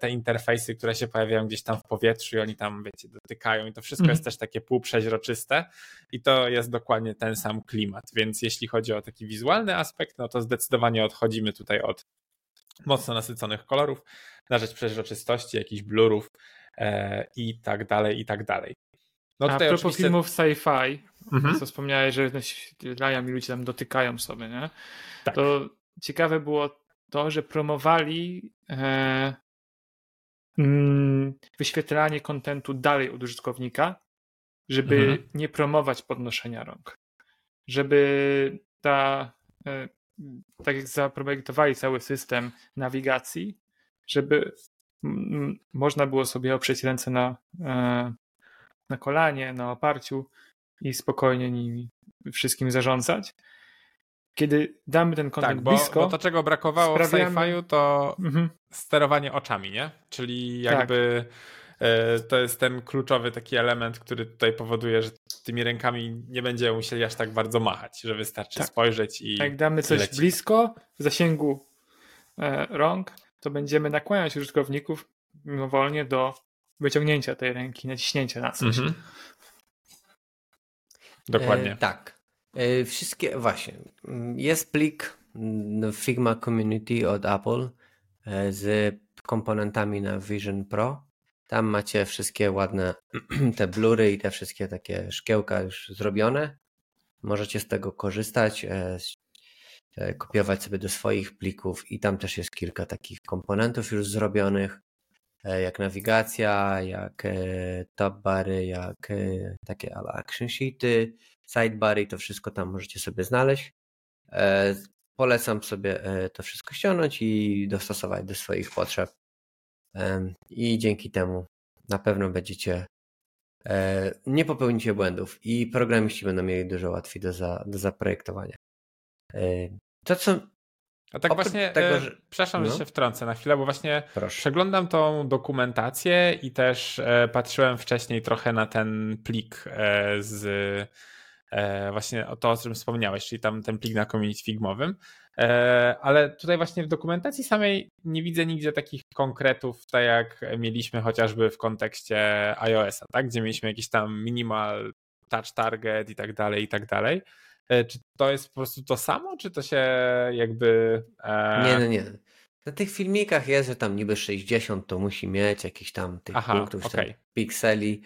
te interfejsy, które się pojawiają gdzieś tam w powietrzu i oni tam, wiecie, dotykają i to wszystko mm. jest też takie półprzeźroczyste i to jest dokładnie ten sam klimat, więc jeśli chodzi o taki wizualny aspekt, no to zdecydowanie odchodzimy tutaj od mocno nasyconych kolorów na rzecz przeźroczystości, jakichś blurów e, i tak dalej, i tak dalej. No A propos oczywiście... filmów sci-fi, mhm. co wspomniałeś, że lają i ludzie tam dotykają sobie, nie? Tak. To ciekawe było to, że promowali e, mm, wyświetlanie kontentu dalej od użytkownika, żeby mhm. nie promować podnoszenia rąk. Żeby ta, e, tak jak zaprojektowali cały system nawigacji, żeby m, można było sobie oprzeć ręce na, e, na kolanie, na oparciu i spokojnie nimi wszystkim zarządzać, kiedy damy ten kontent tak, bo, blisko. Bo to, czego brakowało sprawiamy... w sci-fiu, to mhm. sterowanie oczami, nie? Czyli jakby tak. to jest ten kluczowy taki element, który tutaj powoduje, że tymi rękami nie będziemy musieli aż tak bardzo machać, że wystarczy tak. spojrzeć i. Jak damy coś leci. blisko, w zasięgu e, rąk, to będziemy nakłaniać użytkowników mimowolnie do wyciągnięcia tej ręki, naciśnięcia na coś. Mhm. Dokładnie. E, tak. E, wszystkie, właśnie, jest plik mm, Figma Community od Apple e, z komponentami na Vision Pro. Tam macie wszystkie ładne (clears throat) te blury i te wszystkie takie szkiełka już zrobione. Możecie z tego korzystać, e, kopiować sobie do swoich plików i tam też jest kilka takich komponentów już zrobionych, jak nawigacja, jak top bary, jak takie action sheety, sidebar i to wszystko tam możecie sobie znaleźć. E, polecam sobie e, to wszystko ściągnąć i dostosować do swoich potrzeb. I dzięki temu na pewno będziecie e, nie popełnicie błędów i programiści będą mieli dużo łatwiej do, za, do zaprojektowania. To co. A tak właśnie, tego, że... przepraszam, no. że się wtrącę na chwilę, bo właśnie Proszę. przeglądam tą dokumentację i też patrzyłem wcześniej trochę na ten plik z właśnie o to, o czym wspomniałeś, czyli tam ten plik na community figmowym. E, ale tutaj właśnie w dokumentacji samej nie widzę nigdzie takich konkretów, tak jak mieliśmy chociażby w kontekście iOS-a, tak? gdzie mieliśmy jakiś tam minimal touch target i tak dalej, i tak dalej. E, czy to jest po prostu to samo, czy to się jakby. Nie, nie, nie. Na tych filmikach jest, że tam niby 60 to musi mieć jakiś tam tych Aha, punktów, okay. pikseli.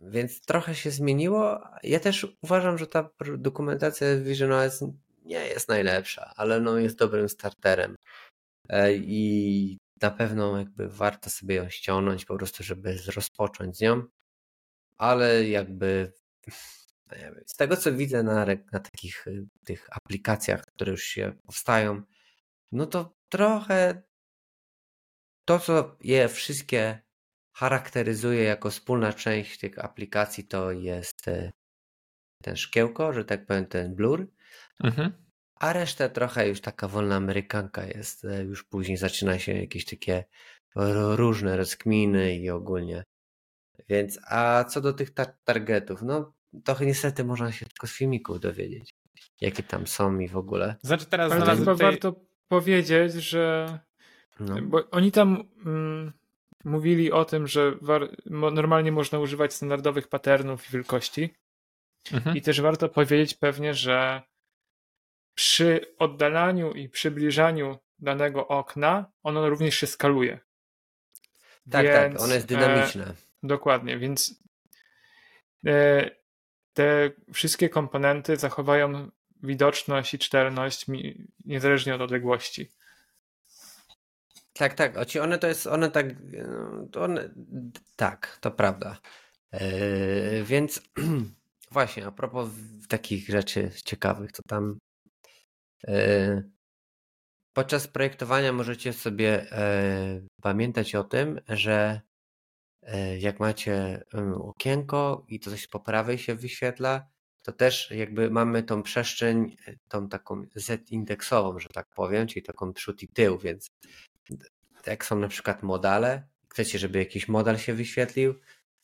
Więc trochę się zmieniło. Ja też uważam, że ta dokumentacja Vision OS nie jest najlepsza, ale no jest dobrym starterem. E, I na pewno jakby warto sobie ją ściągnąć po prostu, żeby rozpocząć z nią. Ale jakby z tego co widzę na, na takich y, tych aplikacjach, które już się powstają, no to trochę to, co je wszystkie charakteryzuje jako wspólna część tych aplikacji, to jest e, ten szkiełko, że tak powiem, ten blur. Mhm. A reszta trochę już taka wolna amerykanka jest. E, już później zaczyna się jakieś takie różne rozkminy i ogólnie. Więc, a co do tych tar targetów, no to niestety można się tylko z filmików dowiedzieć, jakie tam są i w ogóle. Znaczy teraz Ale chyba tutaj... warto powiedzieć, że no. bo oni tam mm, mówili o tym, że normalnie można używać standardowych patternów i wielkości. Mhm. I też warto powiedzieć pewnie, że przy oddalaniu i przybliżaniu danego okna ono również się skaluje. Tak, więc, tak, ono jest dynamiczne. E, dokładnie, więc e, te wszystkie komponenty zachowają widoczność i czytelność niezależnie od odległości. Tak, tak. One to jest, one tak, to one, tak, to prawda. Yy, więc (clears throat) właśnie, a propos takich rzeczy ciekawych, to tam yy, podczas projektowania możecie sobie yy, pamiętać o tym, że jak macie okienko i to coś po prawej się wyświetla, to też jakby mamy tą przestrzeń, tą taką z-indeksową, że tak powiem, czyli taką przód i tył, więc jak są na przykład modale, chcecie, żeby jakiś model się wyświetlił,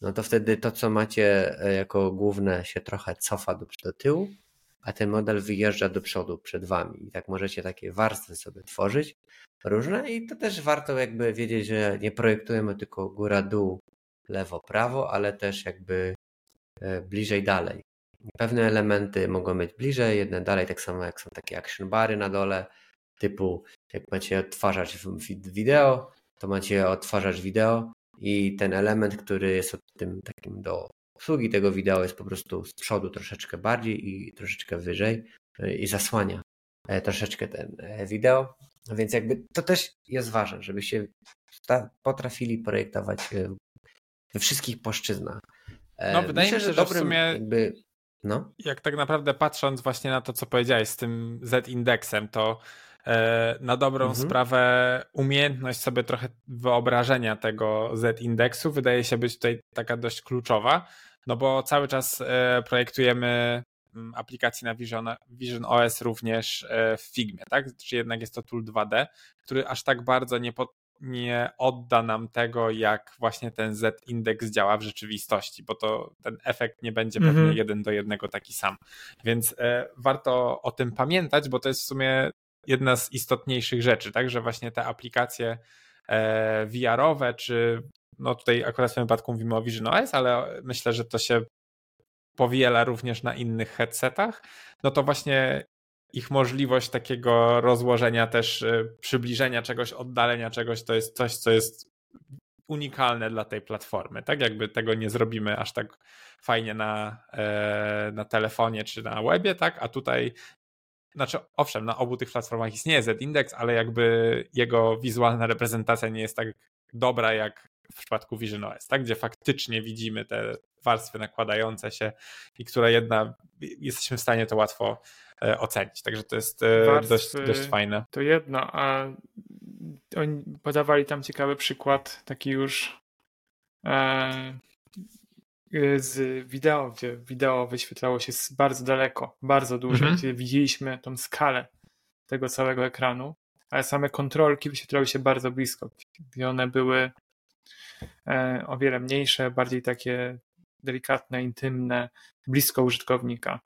no to wtedy to, co macie e, jako główne, się trochę cofa do, do tyłu, a ten model wyjeżdża do przodu przed wami. I tak możecie takie warstwy sobie tworzyć różne i to też warto jakby wiedzieć, że nie projektujemy tylko góra-dół, lewo-prawo, ale też jakby e, bliżej dalej. Pewne elementy mogą być bliżej, jedne dalej, tak samo jak są takie action bary na dole, typu jak macie odtwarzać wideo, to macie odtwarzać wideo i ten element, który jest od tym takim do obsługi tego wideo jest po prostu z przodu troszeczkę bardziej i troszeczkę wyżej e, i zasłania e, troszeczkę ten e, wideo. Więc jakby to też jest ważne, żebyście potrafili projektować we wszystkich płaszczyznach. No, wydaje Myślę, mi się, że, dobrym, w sumie jakby, no. jak tak naprawdę patrząc właśnie na to, co powiedziałeś z tym Z-indeksem, to na dobrą mhm. sprawę umiejętność sobie trochę wyobrażenia tego Z-indeksu wydaje się być tutaj taka dość kluczowa, no bo cały czas e, projektujemy mm, aplikacji na Vision, Vision OS również e, w Figmie, tak? Czy jednak jest to tool 2D, który aż tak bardzo nie, po, nie odda nam tego, jak właśnie ten z-indeks działa w rzeczywistości, bo to ten efekt nie będzie pewnie mm -hmm. jeden do jednego taki sam. Więc e, warto o tym pamiętać, bo to jest w sumie jedna z istotniejszych rzeczy, tak, że właśnie te aplikacje e, VR-owe, czy no tutaj akurat w tym wypadku mówimy o Vision OS, ale myślę, że to się powiela również na innych headsetach, no to właśnie ich możliwość takiego rozłożenia też, e, przybliżenia czegoś, oddalenia czegoś, to jest coś, co jest unikalne dla tej platformy. Tak jakby tego nie zrobimy aż tak fajnie na, e, na telefonie czy na webie, tak? A tutaj znaczy, owszem, na obu tych platformach istnieje Z-Index, ale jakby jego wizualna reprezentacja nie jest tak dobra jak w przypadku Vision OS, tak? gdzie faktycznie widzimy te warstwy nakładające się i które jedna, jesteśmy w stanie to łatwo e, ocenić. Także to jest e, dość, dość fajne. To jedno, a oni podawali tam ciekawy przykład, taki już e, z wideo, gdzie wideo wyświetlało się z bardzo daleko, bardzo duże, mhm. gdzie widzieliśmy tą skalę tego całego ekranu, ale same kontrolki wyświetlały się bardzo blisko, gdzie one były e, o wiele mniejsze, bardziej takie delikatne, intymne, blisko użytkownika.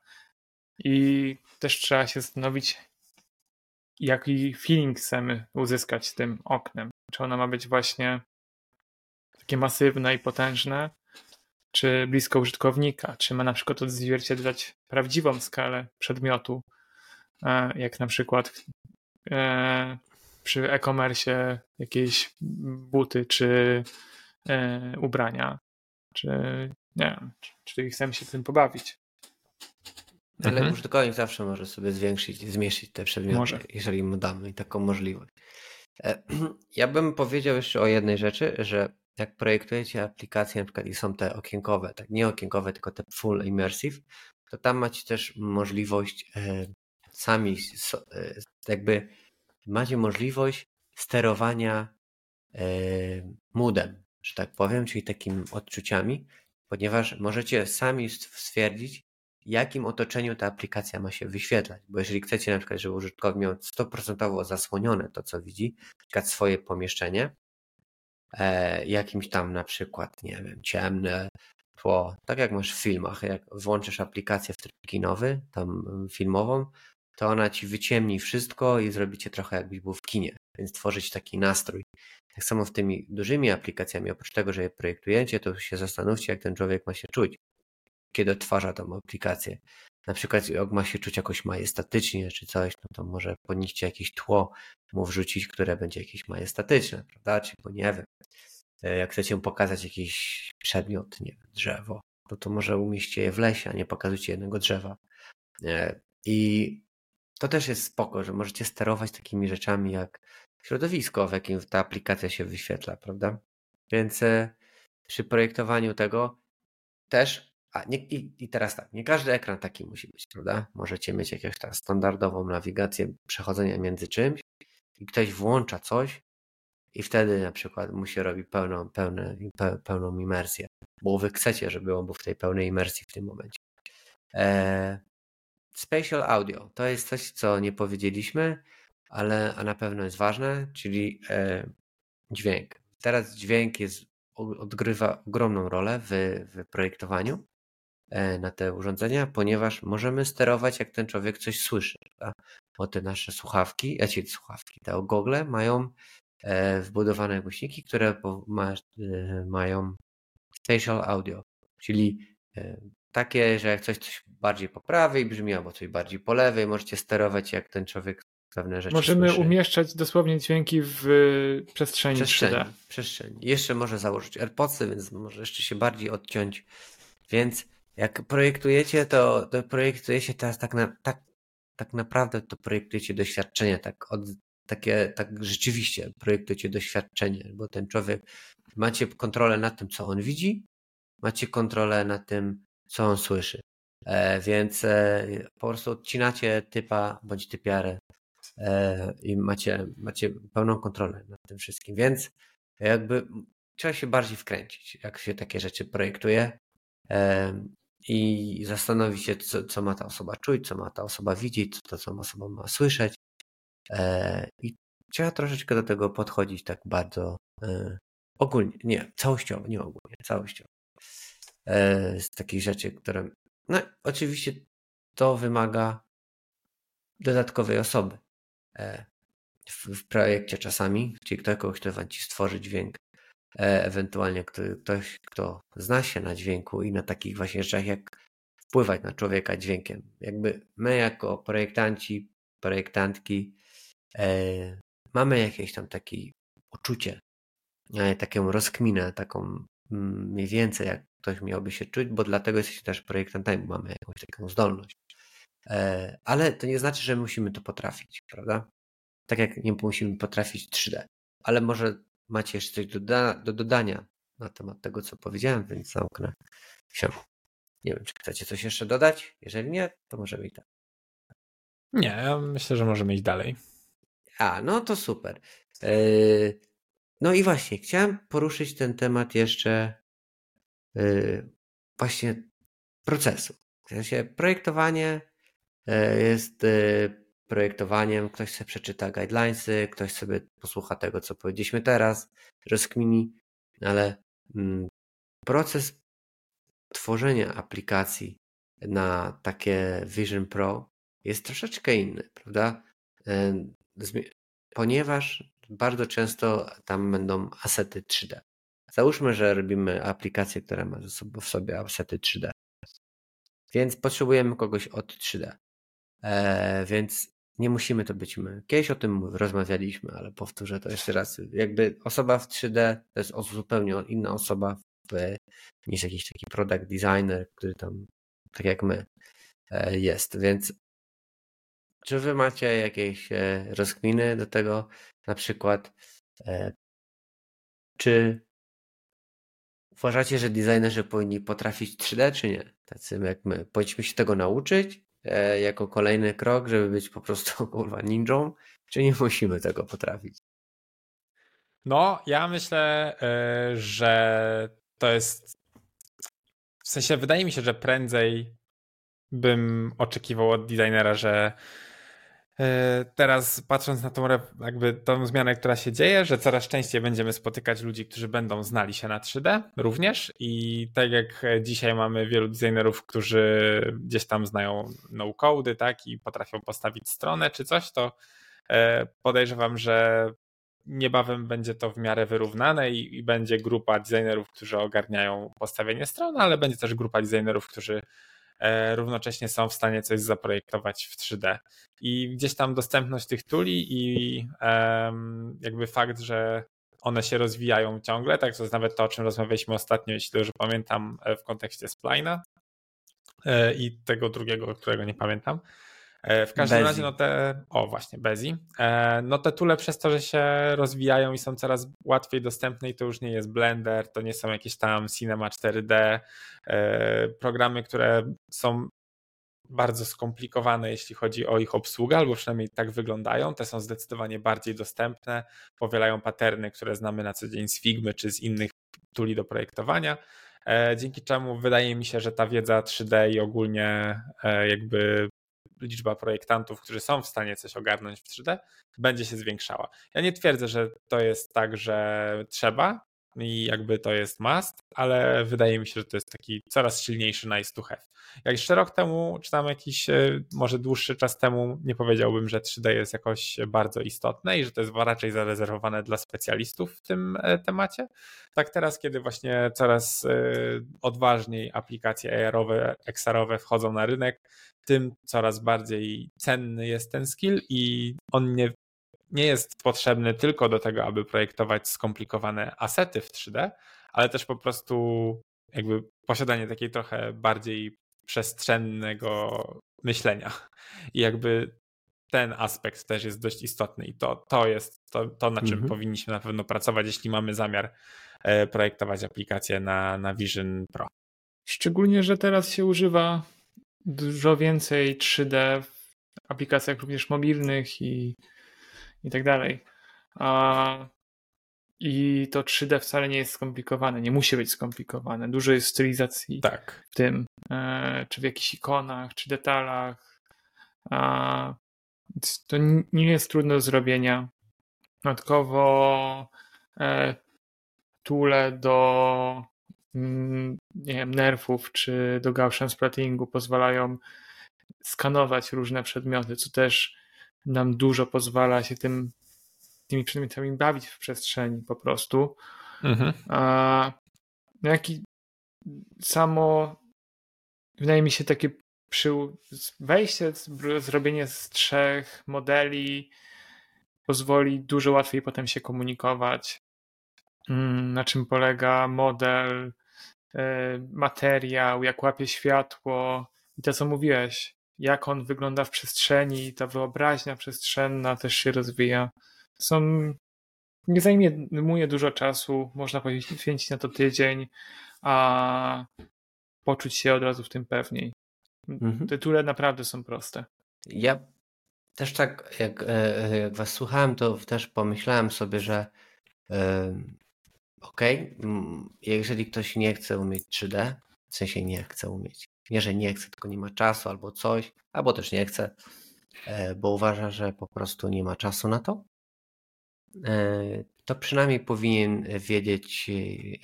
I też trzeba się zastanowić, jaki feeling chcemy uzyskać tym oknem. Czy ono ma być właśnie takie masywne i potężne, czy blisko użytkownika, czy ma na przykład odzwierciedlać prawdziwą skalę przedmiotu, e, jak na przykład e, przy e-commerce jakieś buty czy e, ubrania, czy nie wiem, czy chcemy się tym pobawić. Ale mhm. użytkownik zawsze może sobie zwiększyć, zmniejszyć te przedmioty, może. jeżeli mu damy taką możliwość. (clears throat) Ja bym powiedział jeszcze o jednej rzeczy, że jak projektujecie aplikacje, na przykład i są te okienkowe, tak nie okienkowe, tylko te full immersive, to tam macie też możliwość e, sami, jakby macie możliwość sterowania moodem, że tak powiem, czyli takimi odczuciami, ponieważ możecie sami stwierdzić, jakim otoczeniu ta aplikacja ma się wyświetlać. Bo jeżeli chcecie na przykład, żeby użytkownik miał 100% zasłonione to, co widzi, na przykład swoje pomieszczenie, e, jakimś tam na przykład, nie wiem, ciemne tło, tak jak masz w filmach, jak włączysz aplikację w tryb kinowy, tam filmową, to ona ci wyciemni wszystko i zrobi cię trochę jakbyś był w kinie, więc tworzyć taki nastrój. Tak samo w tymi dużymi aplikacjami, oprócz tego, że je projektujecie, to się zastanówcie, jak ten człowiek ma się czuć kiedy odtwarza tą aplikację. Na przykład jak ma się czuć jakoś majestatycznie czy coś, no to może powinniście jakieś tło mu wrzucić, które będzie jakieś majestatyczne, prawda? Czy bo nie wiem, e, jak chcecie mu pokazać jakiś przedmiot, nie wiem, drzewo, no to może umieśćcie je w lesie, a nie pokazujcie jednego drzewa. E, I to też jest spoko, że możecie sterować takimi rzeczami jak środowisko, w jakim ta aplikacja się wyświetla, prawda? Więc e, przy projektowaniu tego też a nie, i, I teraz tak, nie każdy ekran taki musi być, prawda? Możecie mieć jakąś tam standardową nawigację przechodzenia między czymś i ktoś włącza coś i wtedy na przykład musi robić pełną, pełne, pe, pełną imersję, bo wy chcecie, żeby on był w tej pełnej imersji w tym momencie. E, spatial audio to jest coś, co nie powiedzieliśmy, ale a na pewno jest ważne, czyli e, dźwięk. Teraz dźwięk jest, odgrywa ogromną rolę w, w projektowaniu na te urządzenia, ponieważ możemy sterować, jak ten człowiek coś słyszy. Prawda? Bo te nasze słuchawki, ja ci słuchawki, te gogle mają e, wbudowane głośniki, które e, mają spatial audio, czyli takie, że jak coś, coś bardziej po prawej brzmi, albo coś bardziej po lewej, możecie sterować, jak ten człowiek pewne rzeczy Możemy słyszy. umieszczać dosłownie dźwięki w przestrzeni, przestrzeni 3D. Przestrzeni. Jeszcze może założyć AirPodsy, więc może jeszcze się bardziej odciąć. Więc jak projektujecie, to, to projektujecie teraz tak, na, tak, tak naprawdę to projektujecie doświadczenie, tak, od, takie, tak rzeczywiście projektujecie doświadczenie, bo ten człowiek, macie kontrolę nad tym, co on widzi, macie kontrolę nad tym, co on słyszy. E, więc e, po prostu odcinacie typa bądź typiarę e, i macie, macie pełną kontrolę nad tym wszystkim. Więc jakby trzeba się bardziej wkręcić, jak się takie rzeczy projektuje. I zastanowić się, co, co ma ta osoba czuć, co ma ta osoba widzieć, co ta osoba ma słyszeć. E, I trzeba troszeczkę do tego podchodzić tak bardzo e, ogólnie, nie, całościowo, nie ogólnie, całościowo. E, z takich rzeczy, które. No, oczywiście to wymaga dodatkowej osoby w, w projekcie czasami, czyli kogoś, kto wam ci stworzy dźwięk, ewentualnie ktoś, kto zna się na dźwięku i na takich właśnie rzeczach, jak wpływać na człowieka dźwiękiem. Jakby my jako projektanci, projektantki e, mamy jakieś tam takie uczucie, e, taką rozkminę, taką mm, mniej więcej jak ktoś miałby się czuć, bo dlatego jesteśmy też projektantami, mamy jakąś taką zdolność. E, ale to nie znaczy, że musimy to potrafić, prawda? Tak jak nie musimy potrafić 3D. Ale może macie jeszcze coś do, do dodania na temat tego, co powiedziałem, więc zamknę się. Nie wiem, czy chcecie coś jeszcze dodać? Jeżeli nie, to możemy i tak. Nie, ja myślę, że możemy iść dalej. A, no to super. E, no i właśnie, chciałem poruszyć ten temat jeszcze e, właśnie procesu. W sensie projektowanie e, jest projektowaniem, ktoś sobie przeczyta guidelinesy, ktoś sobie posłucha tego, co powiedzieliśmy teraz, rozkmini, ale mm, proces tworzenia aplikacji na takie Vision Pro jest troszeczkę inny, prawda? Ponieważ bardzo często tam będą asety 3D. Załóżmy, że robimy aplikację, która ma w sobie asety 3D. Więc potrzebujemy kogoś od 3D. E, więc nie musimy to być my. Kiedyś o tym rozmawialiśmy, ale powtórzę to jeszcze raz. Jakby osoba w 3D to jest zupełnie inna osoba w, niż jakiś taki product designer, który tam, tak jak my, e, jest. Więc czy wy macie jakieś e, rozkminy do tego? Na przykład, e, czy uważacie, że designerzy powinni potrafić 3D, czy nie? Tacy jak my. Powinniśmy się tego nauczyć jako kolejny krok, żeby być po prostu (laughs) kurwa ninją, czy nie musimy tego potrafić? No, ja myślę, e, że to jest. W sensie, wydaje mi się, że prędzej bym oczekiwał od designera, że e, teraz patrząc na tą, jakby tą zmianę, która się dzieje, że coraz częściej będziemy spotykać ludzi, którzy będą znali się na 3D również. I tak jak dzisiaj mamy wielu designerów, którzy gdzieś tam znają no-cody, tak, i potrafią postawić stronę czy coś, to e, podejrzewam, że niebawem będzie to w miarę wyrównane i, i, będzie grupa designerów, którzy ogarniają postawienie strony, ale będzie też grupa designerów, którzy e, równocześnie są w stanie coś zaprojektować w 3D. I gdzieś tam dostępność tych tuli i jakby fakt, że one się rozwijają ciągle, tak to jest nawet to, o czym rozmawialiśmy ostatnio, jeśli dobrze pamiętam, e, w kontekście Splina e, i tego drugiego, którego nie pamiętam, E, w każdym Bezi. razie, no te, o właśnie, Bezi, e, no te tule przez to, że się rozwijają i są coraz łatwiej dostępne i to już nie jest Blender, to nie są jakieś tam Cinema 4D, e, programy, które są bardzo skomplikowane, jeśli chodzi o ich obsługę, albo przynajmniej tak wyglądają. Te są zdecydowanie bardziej dostępne, powielają paterny, które znamy na co dzień z Figmy czy z innych tuli do projektowania. Dzięki czemu wydaje mi się, że ta wiedza 3D i ogólnie jakby liczba projektantów, którzy są w stanie coś ogarnąć w 3D, będzie się zwiększała. Ja nie twierdzę, że to jest tak, że trzeba i jakby to jest must, ale wydaje mi się, że to jest taki coraz silniejszy nice to have. Jak jeszcze rok temu, czy tam jakiś e, może dłuższy czas temu, nie powiedziałbym, że 3D jest jakoś bardzo istotne i że to jest raczej zarezerwowane dla specjalistów w tym e, temacie. Tak teraz, kiedy właśnie coraz e, odważniej aplikacje AR-owe, XR-owe wchodzą na rynek, tym coraz bardziej cenny jest ten skill i on nie, nie jest potrzebny tylko do tego, aby projektować skomplikowane asety w 3D, ale też po prostu jakby posiadanie takiej trochę bardziej przestrzennego myślenia. I jakby ten aspekt też jest dość istotny i to, to jest to, to na czym mhm. powinniśmy na pewno pracować, jeśli mamy zamiar e, projektować aplikację na, na Vision Pro. Szczególnie, że teraz się używa dużo więcej 3D w aplikacjach również mobilnych i, i tak dalej. I to 3D wcale nie jest skomplikowane, nie musi być skomplikowane. Dużo jest stylizacji tak. w tym, e, czy w jakichś ikonach, czy detalach. To nie jest trudno do zrobienia. Dodatkowo e, tule do Mm, nie wiem, nerfów czy do Gaussian splattingu pozwalają skanować różne przedmioty, co też nam dużo pozwala się tym, tymi przedmiotami bawić w przestrzeni po prostu. Mhm. A no jak i samo wydaje mi się takie przy wejście, zrobienie z trzech modeli pozwoli dużo łatwiej potem się komunikować. Mm, na czym polega model, E, materiał, jak łapie światło i to, co mówiłeś, jak on wygląda w przestrzeni, ta wyobraźnia przestrzenna też się rozwija. Są, nie zajmuje dużo czasu, można poświęcić na to tydzień, a poczuć się od razu w tym pewniej. Mhm. Tytule naprawdę są proste. Ja też tak, jak, e, jak was słuchałem, to też pomyślałem sobie, że ok, mm, jeżeli ktoś nie chce umieć 3D, w sensie nie chce umieć, nie, że nie chce, tylko nie ma czasu albo coś, albo też nie chce, e, bo uważa, że po prostu nie ma czasu na to, e, to przynajmniej powinien wiedzieć,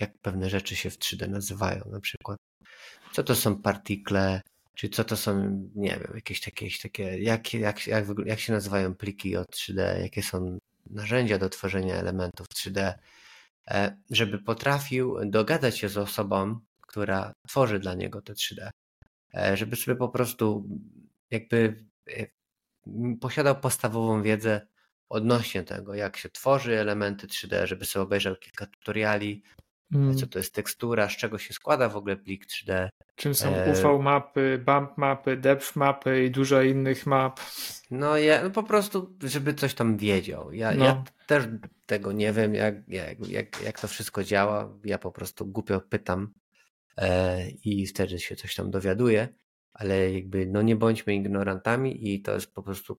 jak pewne rzeczy się w 3D nazywają. Na przykład, co to są partikle, czy co to są, nie wiem, jakieś takie, takie jak, jak, jak, jak się nazywają pliki od 3D, jakie są narzędzia do tworzenia elementów 3D, E, żeby potrafił dogadać się z osobą, która tworzy dla niego te 3D, e, żeby sobie po prostu jakby e, posiadał podstawową wiedzę odnośnie tego, jak się tworzy elementy 3D, żeby sobie obejrzał kilka tutoriali, mm. co to jest tekstura, z czego się składa w ogóle plik 3D. Czym są e... UV mapy, bump mapy, depth mapy i dużo innych map. No ja no po prostu, żeby coś tam wiedział. Ja, no. ja też tego nie wiem, jak, jak, jak, jak to wszystko działa. Ja po prostu głupio pytam e, i wtedy się coś tam dowiaduję, ale jakby no nie bądźmy ignorantami i to jest po prostu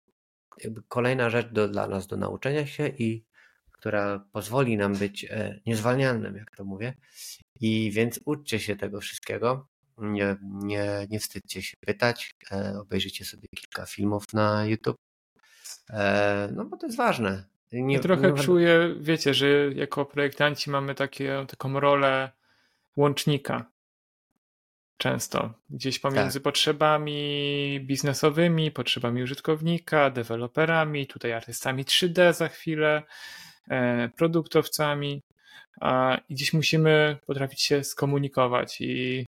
kolejna rzecz do, dla nas do nauczenia się i która pozwoli nam być e, niezwalnialnym, jak to mówię. I więc uczcie się tego wszystkiego. Nie, nie, nie wstydźcie się pytać. E, obejrzyjcie sobie kilka filmów na YouTube. E, no bo to jest ważne. Nie, ja trochę nie... czuję, wiecie, że jako projektanci mamy takie, taką rolę łącznika. Często. Gdzieś pomiędzy tak. potrzebami biznesowymi, potrzebami użytkownika, deweloperami, tutaj artystami 3D za chwilę, e, produktowcami. I gdzieś musimy potrafić się skomunikować i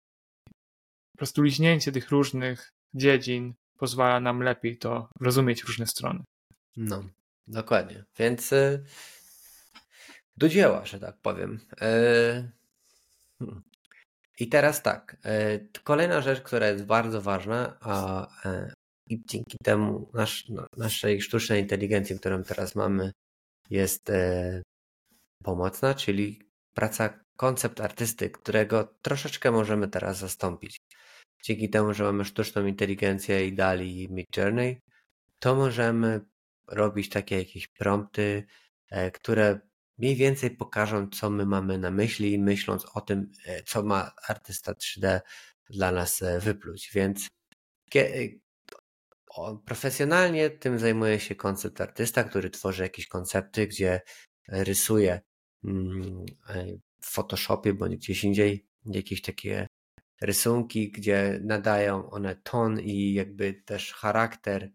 po prostu liźnięcie tych różnych dziedzin pozwala nam lepiej to rozumieć różne strony. No, dokładnie. Więc y, do dzieła, że tak powiem. Y, hmm. I teraz tak. Y, kolejna rzecz, która jest bardzo ważna, a i dzięki temu nasz, no, naszej sztucznej inteligencji, którą teraz mamy, jest pomocna, czyli praca koncept artysty, którego troszeczkę możemy teraz zastąpić. Dzięki temu, że mamy sztuczną inteligencję i dali i Midjourney, to możemy robić takie jakieś prompty, e, które mniej więcej pokażą, co my mamy na myśli, myśląc o tym, e, co ma artysta 3D dla nas e, wypluć. Więc profesjonalnie tym zajmuje się koncept artysta, który tworzy jakieś koncepty, gdzie rysuje mm, w Photoshopie bądź gdzieś indziej jakieś takie rysunki, gdzie nadają one ton i jakby też charakter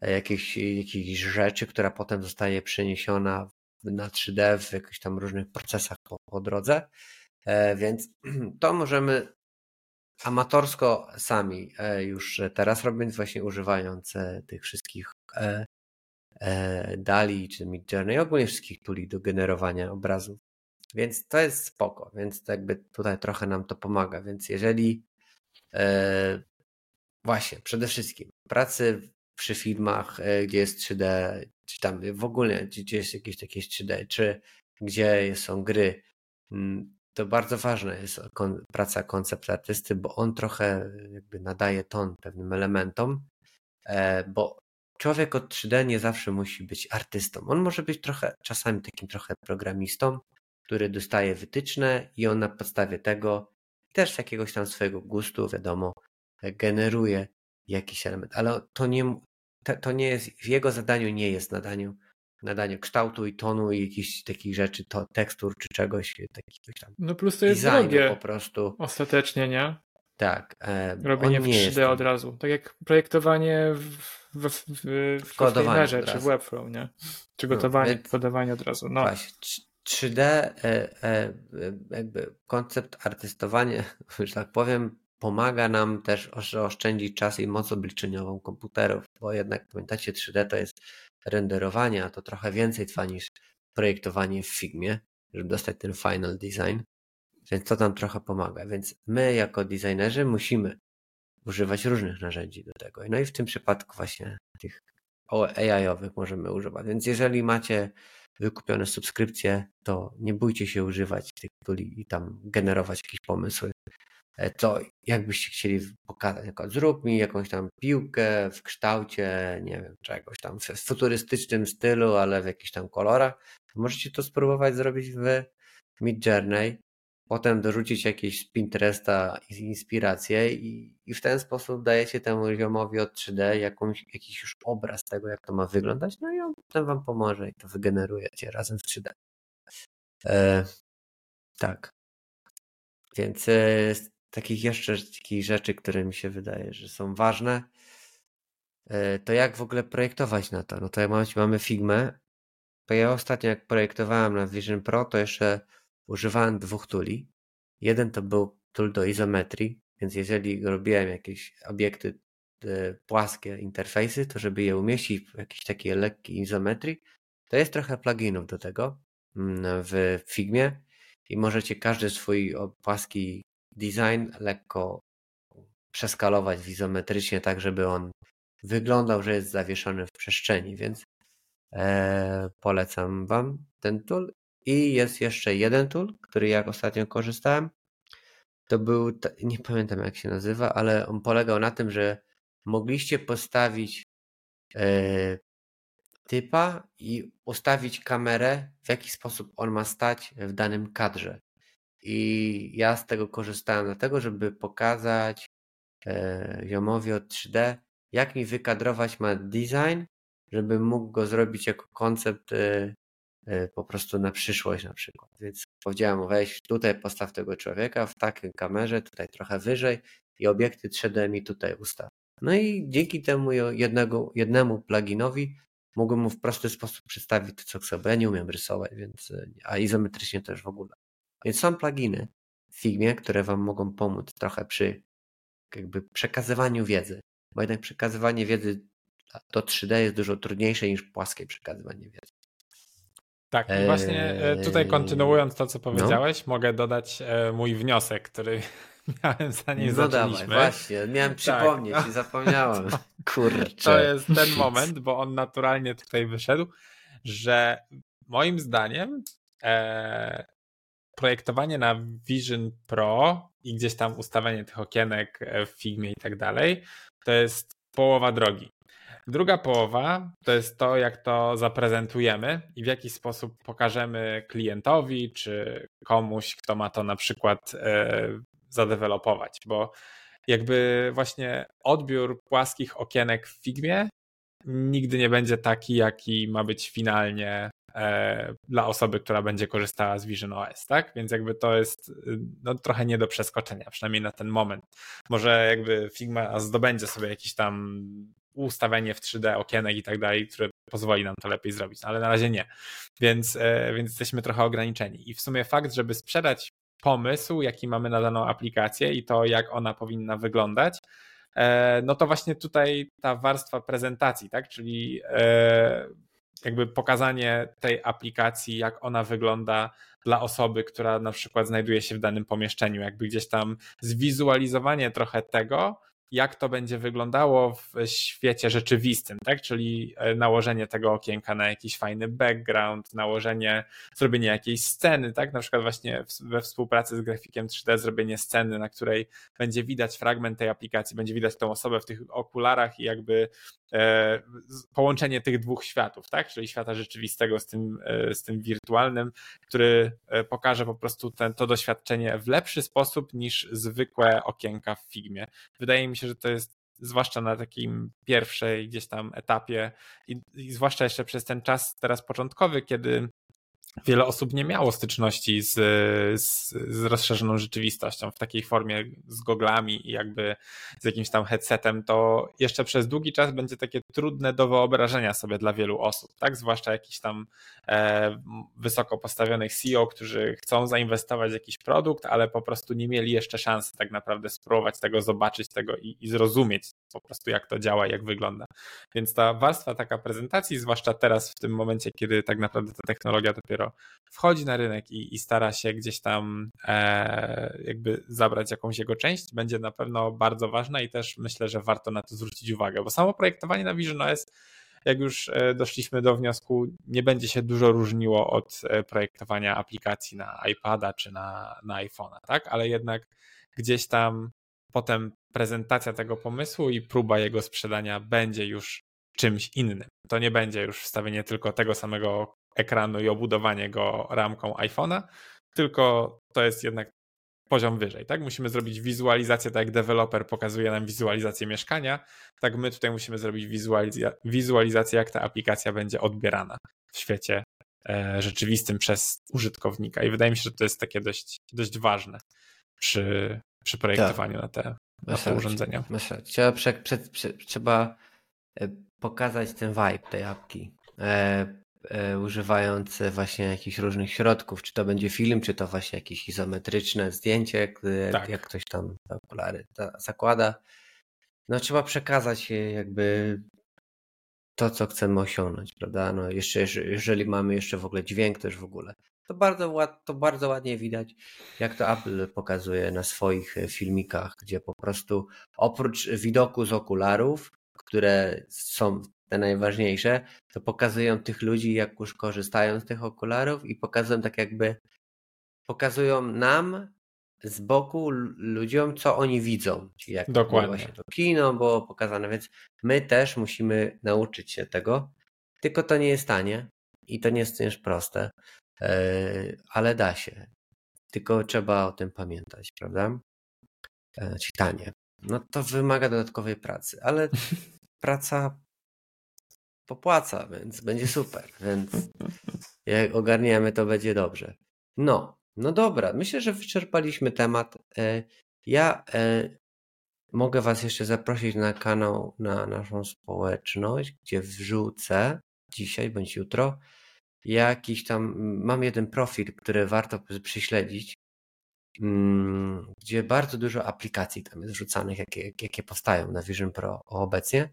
jakiejś, jakiejś rzeczy, która potem zostaje przeniesiona na 3D w jakichś tam różnych procesach po, po drodze. E, więc (clears throat) to możemy amatorsko sami e, już teraz robić, właśnie używając e, tych wszystkich dali czy Midjourney, ogólnie wszystkich tuli do generowania obrazów. Więc to jest spoko, więc jakby tutaj trochę nam to pomaga. Więc jeżeli właśnie przede wszystkim pracy przy filmach, e, gdzie jest 3D, czy tam w ogóle, gdzie jest jakieś takie 3D, czy gdzie są gry, mm, to bardzo ważna jest praca koncept artysty, bo on trochę jakby nadaje ton pewnym elementom, e, bo człowiek od 3D nie zawsze musi być artystą. On może być trochę, czasami takim trochę programistą, który dostaje wytyczne i on na podstawie tego też jakiegoś tam swojego gustu, wiadomo, generuje jakiś element, ale to nie, to nie jest, w jego zadaniu nie jest nadaniu, nadanie kształtu i tonu i jakichś takich rzeczy, to tekstur czy czegoś takiego tam. No plus to jest drogie po prostu. Ostatecznie, nie? Tak. E, Robienie w 3D od razu. Tak jak projektowanie w, w, w, w, w czy w Webflow, nie? Czy no, gotowanie, no, kodowanie od razu. No. Właśnie. 3D, e, e, jakby koncept artystowania, (laughs) że tak powiem, pomaga nam też oszczędzić czas i moc obliczeniową komputerów, bo jednak pamiętacie, 3D to jest renderowanie, a to trochę więcej trwa niż projektowanie w Figmie, żeby dostać ten final design, więc to nam trochę pomaga. Więc my jako designerzy musimy używać różnych narzędzi do tego. No i w tym przypadku właśnie tych AI-owych możemy używać. Więc jeżeli macie wykupione subskrypcje, to nie bójcie się używać tych tuli i tam generować jakieś pomysły. E, to jakbyście chcieli pokazać, zrób mi jakąś tam piłkę w kształcie, nie wiem, czegoś tam w futurystycznym stylu, ale w jakichś tam kolorach, możecie to spróbować zrobić w Midjourney potem dorzucić jakieś z Pinteresta inspiracje i, i w ten sposób dajecie temu ziomowi od 3D jakąś, jakiś już obraz tego, jak to ma wyglądać, no i on potem wam pomoże i to wygenerujecie razem w 3D. E, tak. Więc e, takich jeszcze takich rzeczy, które mi się wydaje, że są ważne, e, to jak w ogóle projektować na to? No to jak mamy Figmę, to ja ostatnio jak projektowałem na Vision Pro, to jeszcze używałem dwóch tuli. Jeden to był tool do izometrii, więc jeżeli robiłem jakieś obiekty e, płaskie interfejsy, to żeby je umieścić w jakiejś takiej lekkiej izometrii, to jest trochę pluginów do tego mm, w Figmie i możecie każdy swój płaski design lekko przeskalować wizometrycznie, tak żeby on wyglądał, że jest zawieszony w przestrzeni, więc e, polecam Wam ten tool. I jest jeszcze jeden tool, który jak ostatnio korzystałem. To był, nie pamiętam jak się nazywa, ale on polegał na tym, że mogliście postawić e, typa i ustawić kamerę, w jaki sposób on ma stać w danym kadrze. I ja z tego korzystałem dlatego, żeby pokazać e, ziomowi od 3D, jak mi wykadrować ma design, żeby mógł go zrobić jako koncept e, e, po prostu na przyszłość na przykład. Więc powiedziałem mu weź tutaj postaw tego człowieka w takiej kamerze, tutaj trochę wyżej i obiekty 3D mi tutaj ustaw. No i dzięki temu jednego, jednemu pluginowi mogłem mu w prosty sposób przedstawić to, co chcę, bo ja nie umiem rysować, więc, a izometrycznie też w ogóle. Więc są pluginy w Figmie, które Wam mogą pomóc trochę przy jakby przekazywaniu wiedzy, bo jednak przekazywanie wiedzy do 3D jest dużo trudniejsze niż płaskie przekazywanie wiedzy. Tak, i właśnie e, tutaj eee, kontynuując to, co no. powiedziałeś, no. mogę dodać e, mój wniosek, który (laughs) miałem zanim no zaczęliśmy. Dawaj, właśnie, miałem tak. przypomnieć tak. i zapomniałem. (laughs) Kurczę. To jest ten moment, bo on naturalnie tutaj wyszedł, że moim zdaniem e, projektowanie na Vision Pro i gdzieś tam ustawianie tych okienek w Figmie i tak dalej, to jest połowa drogi. Druga połowa to jest to, jak to zaprezentujemy i w jaki sposób pokażemy klientowi czy komuś, kto ma to na przykład e, zadewelopować, bo jakby właśnie odbiór płaskich okienek w Figmie nigdy nie będzie taki, jaki ma być finalnie e, dla osoby, która będzie korzystała z Vision OS, tak? Więc jakby to jest no, trochę nie do przeskoczenia, przynajmniej na ten moment. Może jakby Figma zdobędzie sobie jakiś tam ustawienie w 3D okienek i tak dalej, które pozwoli nam to lepiej zrobić, no, ale na razie nie. Więc, e, więc jesteśmy trochę ograniczeni. I w sumie fakt, żeby sprzedać pomysł, jaki mamy na daną aplikację i to, jak ona powinna wyglądać, e, no to właśnie tutaj ta warstwa prezentacji, tak? Czyli e, jakby pokazanie tej aplikacji, jak ona wygląda dla osoby, która na przykład znajduje się w danym pomieszczeniu, jakby gdzieś tam zwizualizowanie trochę tego, jak to będzie wyglądało w świecie rzeczywistym, tak? Czyli e, nałożenie tego okienka na jakiś fajny background, nałożenie, zrobienie jakiejś sceny, tak? Na przykład właśnie we współpracy z grafikiem 3D zrobienie sceny, na której będzie widać fragment tej aplikacji, będzie widać tą osobę w tych okularach i jakby połączenie tych dwóch światów, tak? Czyli świata rzeczywistego z tym, e, z tym wirtualnym, który pokaże po prostu ten, to doświadczenie w lepszy sposób niż zwykłe okienka w Figmie. Wydaje mi się, że to jest zwłaszcza na takim pierwszej gdzieś tam etapie i, i zwłaszcza jeszcze przez ten czas teraz początkowy, kiedy wiele osób nie miało styczności z, z, z, rozszerzoną rzeczywistością w takiej formie z goglami i jakby z jakimś tam headsetem, to jeszcze przez długi czas będzie takie trudne do wyobrażenia sobie dla wielu osób, tak? Zwłaszcza jakichś tam e, wysoko postawionych CEO, którzy chcą zainwestować w jakiś produkt, ale po prostu nie mieli jeszcze szansy tak naprawdę spróbować tego, zobaczyć tego i, i zrozumieć po prostu jak to działa, jak wygląda. Więc ta warstwa taka prezentacji, zwłaszcza teraz w tym momencie, kiedy tak naprawdę ta technologia dopiero dopiero wchodzi na rynek i, i stara się gdzieś tam e, jakby zabrać jakąś jego część, będzie na pewno bardzo ważna i też myślę, że warto na to zwrócić uwagę, bo samo projektowanie na Vision OS jak już e, doszliśmy do wniosku, nie będzie się dużo różniło od e, projektowania aplikacji na iPada czy na, na iPhone'a, tak? Ale jednak gdzieś tam potem prezentacja tego pomysłu i próba jego sprzedania będzie już czymś innym. To nie będzie już wstawienie tylko tego samego ekranu i obudowanie go ramką iPhone'a, tylko to jest jednak poziom wyżej, tak? Musimy zrobić wizualizację, tak jak deweloper pokazuje nam wizualizację mieszkania, tak my tutaj musimy zrobić wizualizację, jak ta aplikacja będzie odbierana w świecie e, rzeczywistym przez użytkownika. I wydaje mi się, że to jest takie dość, dość ważne przy, przy projektowaniu tak. na te, na te urządzenia. Myślę, trzeba, prze, prze, prze, trzeba e, pokazać ten vibe tej apki. E, używając właśnie jakichś różnych środków, czy to będzie film, czy to właśnie jakieś izometryczne zdjęcie, tak. jak ktoś tam okulary zakłada. No trzeba przekazać jakby to, co chcemy osiągnąć, prawda? No jeszcze, jeżeli mamy jeszcze w ogóle dźwięk też w ogóle, to bardzo, to bardzo ładnie widać, jak to Apple pokazuje na swoich e, filmikach, gdzie po prostu oprócz widoku z okularów, które są te najważniejsze, to pokazują tych ludzi, jak już korzystają z tych okularów i pokazują tak jakby, pokazują nam z boku ludziom, co oni widzą. Czyli jak Dokładnie. właśnie to kino było pokazane, więc my też musimy nauczyć się tego, tylko to nie jest tanie i to nie jest też proste, e, ale da się. Tylko trzeba o tym pamiętać, prawda? E, czyli tanie. No to wymaga dodatkowej pracy, ale (laughs) praca popłaca, więc będzie super. Więc jak ogarniemy, to będzie dobrze. No, no dobra, myślę, że wyczerpaliśmy temat. E, ja e, mogę Was jeszcze zaprosić na kanał, na naszą społeczność, gdzie wrzucę dzisiaj bądź jutro jakiś tam, mam jeden profil, który warto prześledzić, mm, gdzie bardzo dużo aplikacji tam jest wrzucanych, jakie, jakie powstają na Vision Pro obecnie.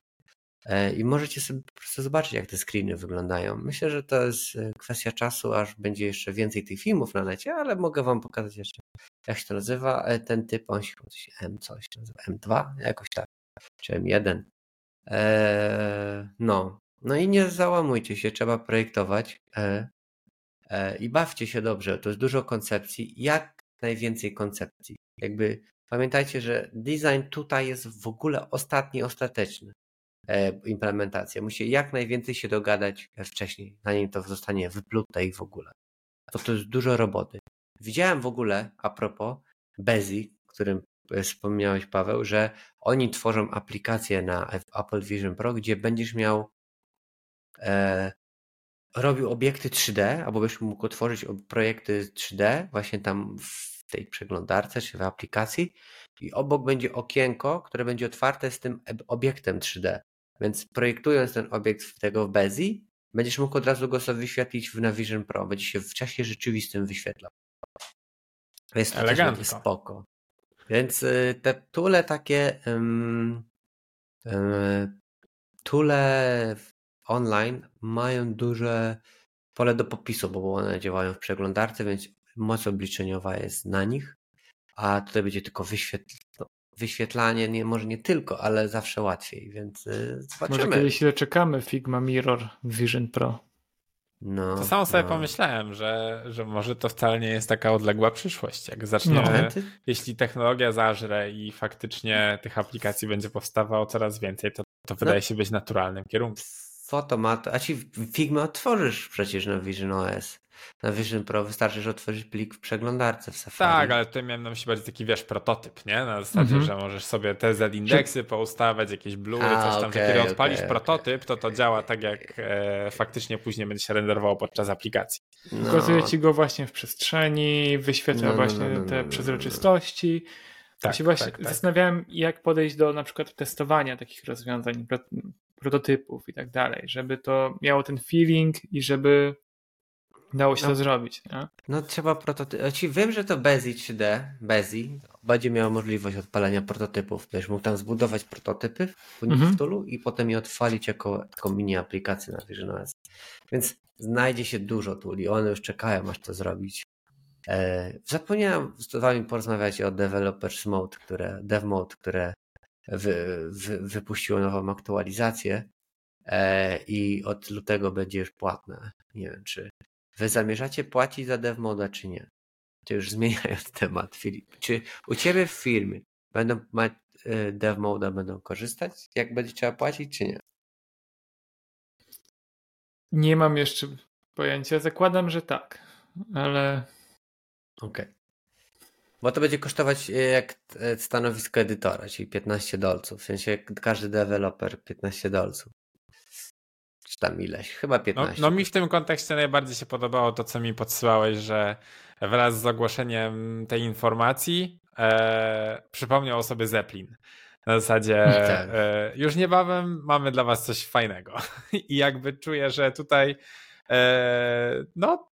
E, I możecie sobie po prostu zobaczyć, jak te screeny wyglądają. Myślę, że to jest e, kwestia czasu, aż będzie jeszcze więcej tych filmów na necie, ale mogę Wam pokazać jeszcze, jak się to nazywa. E, ten typ, on się M coś nazywa, M2, jakoś tak, czy M1. Eee, no. no i nie załamujcie się, trzeba projektować eee, i bawcie się dobrze. To jest dużo koncepcji, jak najwięcej koncepcji. Jakby pamiętajcie, że design tutaj jest w ogóle ostatni, ostateczny. E, implementację. Musi jak najwięcej się dogadać wcześniej, zanim to zostanie wyplute i w ogóle. To to jest dużo roboty. Widziałem w ogóle, a propos Bezi, którym e, wspomniałeś Paweł, że oni tworzą aplikację na Apple Vision Pro, gdzie będziesz miał e, robił obiekty 3D, albo byś mógł tworzyć projekty 3D właśnie tam w tej przeglądarce czy w aplikacji i obok będzie okienko, które będzie otwarte z tym obiektem 3D. Więc projektując ten obiekt tego w Bezi, będziesz mógł od razu go sobie wyświetlić w Navision Pro. Będzie się w czasie rzeczywistym wyświetlał. Jest to Elegancko. spoko. Więc y, te tule takie um, um, tule online mają duże pole do popisu, bo one działają w przeglądarce, więc moc obliczeniowa jest na nich, a tutaj będzie tylko wyświetl wyświetlanie, nie, może nie tylko, ale zawsze łatwiej, więc yy, zobaczymy. Może kiedyś ile czekamy Figma Mirror Vision Pro. No, to samo sobie no. pomyślałem, że, że może to wcale nie jest taka odległa przyszłość. Jak zaczniemy, no. jeśli technologia zażre i faktycznie tych aplikacji będzie powstawało coraz więcej, to, to wydaje no. się być naturalnym kierunkiem. Fotomat, a ci Figma otworzysz przecież na Vision OS na Vision Pro wystarczy, że otworzysz plik w przeglądarce w Safari. Tak, ale tutaj miałem na myśli bardziej taki, wiesz, prototyp, nie? Na zasadzie, mm -hmm. że możesz sobie te Z-indeksy poustawiać, jakieś blury, A, coś tam. Okay, Kiedy okay, odpalisz okay. prototyp, to to działa tak, jak e, faktycznie później będzie się renderowało podczas aplikacji. No. Pokazuje ci go właśnie w przestrzeni, wyświetla no, no, właśnie no, no, te no, przezroczystości. Tak, się właśnie tak, tak. zastanawiałem, jak podejść do na przykład testowania takich rozwiązań, prototypów i tak dalej, żeby to miało ten feeling i żeby Dało się no, to zrobić, nie? No trzeba prototyp. Ci wiem, że to Bezi 3D, Bezi będzie miał możliwość odpalenia prototypów. Będziesz mógł tam zbudować prototypy w mhm. Tulu i potem je odpalić jako taką mini aplikację na Vision OS. Więc znajdzie się dużo tuli. One już czekają, aż to zrobić. E, zapomniałem z wami porozmawiać o Developers Mode, które, Dev Mode, które wy, wy, wypuściło nową aktualizację e, i od lutego będzie już płatne. Nie wiem, czy Wy zamierzacie płacić za DevModa, czy nie? To już zmieniając (laughs) temat, Filip. Czy u Ciebie w firmie będą mać e, DevModa, będą korzystać? Jak będzie trzeba płacić, czy nie? Nie mam jeszcze pojęcia. Zakładam, że tak, ale. Okej. Okay. Bo to będzie kosztować e, jak e, stanowisko edytora, czyli 15 dolców. W sensie każdy deweloper 15 dolców tam ileś, chyba 15. No, no, mi w tym kontekście najbardziej się podobało to, co mi podsyłałeś, że wraz z ogłoszeniem tej informacji e, przypomniał o sobie Zeppelin. Na zasadzie (laughs) tak. e, już niebawem mamy dla was coś fajnego. (laughs) I jakby czuję, że tutaj e, no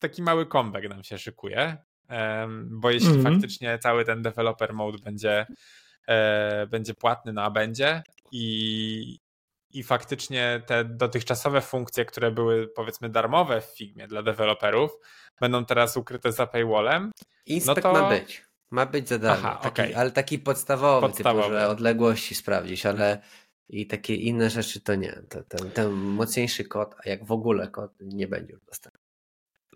taki mały comeback nam się szykuje. E, bo jeśli mm -hmm. faktycznie cały ten developer mode będzie, e, będzie płatny, no a będzie i i faktycznie te dotychczasowe funkcje, które były powiedzmy darmowe w Figmie dla deweloperów, będą teraz ukryte za paywallem. Inspekt no to... ma być. Ma być za darmo, Aha, taki, okay. ale taki podstawowy, podstawowy. Typu, że odległości sprawdzić, ale i takie inne rzeczy to nie. Ten, ten mocniejszy kod, a jak w ogóle kod nie będzie już dostępny.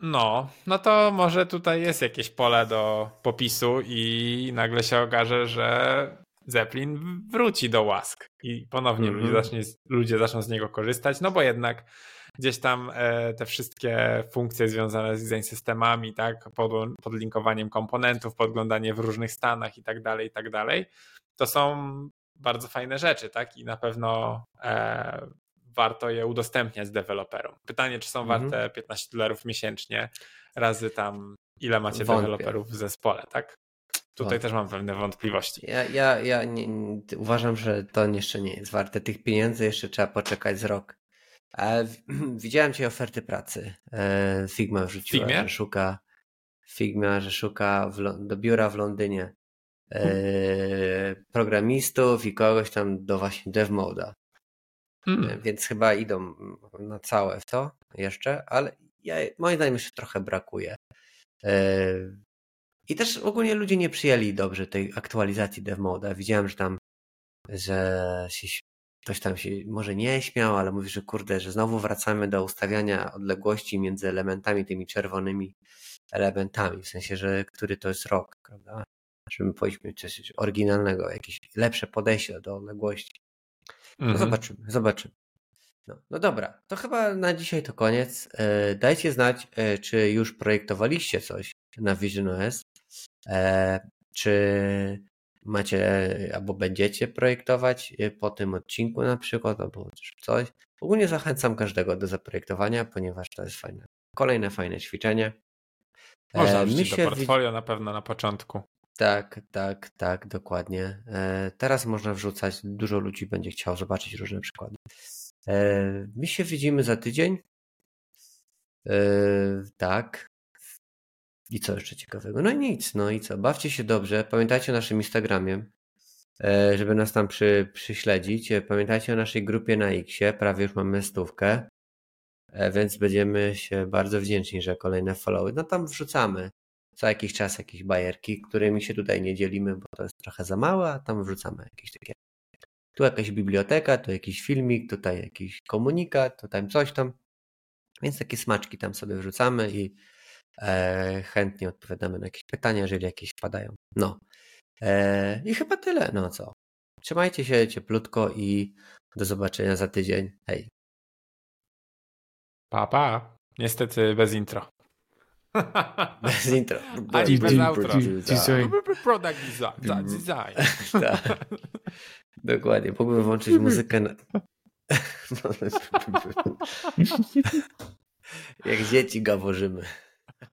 No, no to może tutaj jest jakieś pole do popisu i nagle się okaże, że Zeppelin wróci do łask i ponownie mm -hmm. ludzie, zacznie, ludzie zaczną z niego korzystać, no bo jednak gdzieś tam e, te wszystkie funkcje związane z design systemami, tak, pod, podlinkowaniem komponentów, podglądanie w różnych stanach i tak dalej, i tak dalej, to są bardzo fajne rzeczy, tak, i na pewno e, warto je udostępniać deweloperom. Pytanie, czy są mhm. warte 15 dolarów miesięcznie razy tam ile macie Wątpię. deweloperów w zespole, tak? Tutaj też mam pewne wątpliwości. Ja, ja, ja nie, nie, uważam, że to jeszcze nie jest warte tych pieniędzy, jeszcze trzeba poczekać z rok. Ale (clears throat) widziałem ci oferty pracy. E, Figma wrzuciła, Figmie? że szuka Figma, że szuka w, do biura w Londynie e, programistów i kogoś tam do właśnie dev moda. Hmm. Więc chyba idą na całe w to jeszcze, ale ja, moim zdaniem jeszcze trochę brakuje. I też ogólnie ludzie nie przyjęli dobrze tej aktualizacji dev moda. Widziałem, że tam, że się ktoś tam się może nie śmiał, ale mówi, że kurde, że znowu wracamy do ustawiania odległości między elementami, tymi czerwonymi elementami, w sensie, że który to jest rok, prawda? Żeby powinniśmy coś oryginalnego, jakieś lepsze podejście do odległości. No mhm. zobaczymy, zobaczymy. No, no dobra, to chyba na dzisiaj to koniec. E, dajcie znać, e, czy już projektowaliście coś na Vision OS, e, czy macie albo będziecie projektować po tym odcinku na przykład, albo coś. Ogólnie zachęcam każdego do zaprojektowania, ponieważ to jest fajne. Kolejne fajne ćwiczenie. Można wrzucić do portfolio na pewno na początku. Tak, tak, tak, dokładnie. E, teraz można wrzucać, dużo ludzi będzie chciało zobaczyć różne przykłady. E, my się widzimy za tydzień. E, tak. I co jeszcze ciekawego? No i nic, no i co? Bawcie się dobrze. Pamiętajcie o naszym Instagramie, żeby nas tam przy, przyśledzić. Pamiętajcie o naszej grupie na Xie. Prawie już mamy stówkę. Więc będziemy się bardzo wdzięczni, że kolejne followy. No tam wrzucamy co jakiś czas jakieś bajerki, którymi się tutaj nie dzielimy, bo to jest trochę za małe, a tam wrzucamy jakieś takie. Tu jakaś biblioteka, tu jakiś filmik, tutaj jakiś komunikat, to tam coś tam. Więc takie smaczki tam sobie wrzucamy i e, chętnie odpowiadamy na jakieś pytania, jeżeli jakieś wpadają. No. E, I chyba tyle. No co? Trzymajcie się cieplutko i do zobaczenia za tydzień. Hej. Pa, pa. Niestety bez intro. (laughs) Bez intro. Ani (laughs) bez outro. Product design. (laughs) Tak. Dokładnie. Mógłbym włączyć muzykę na... Jak dzieci gaworzymy.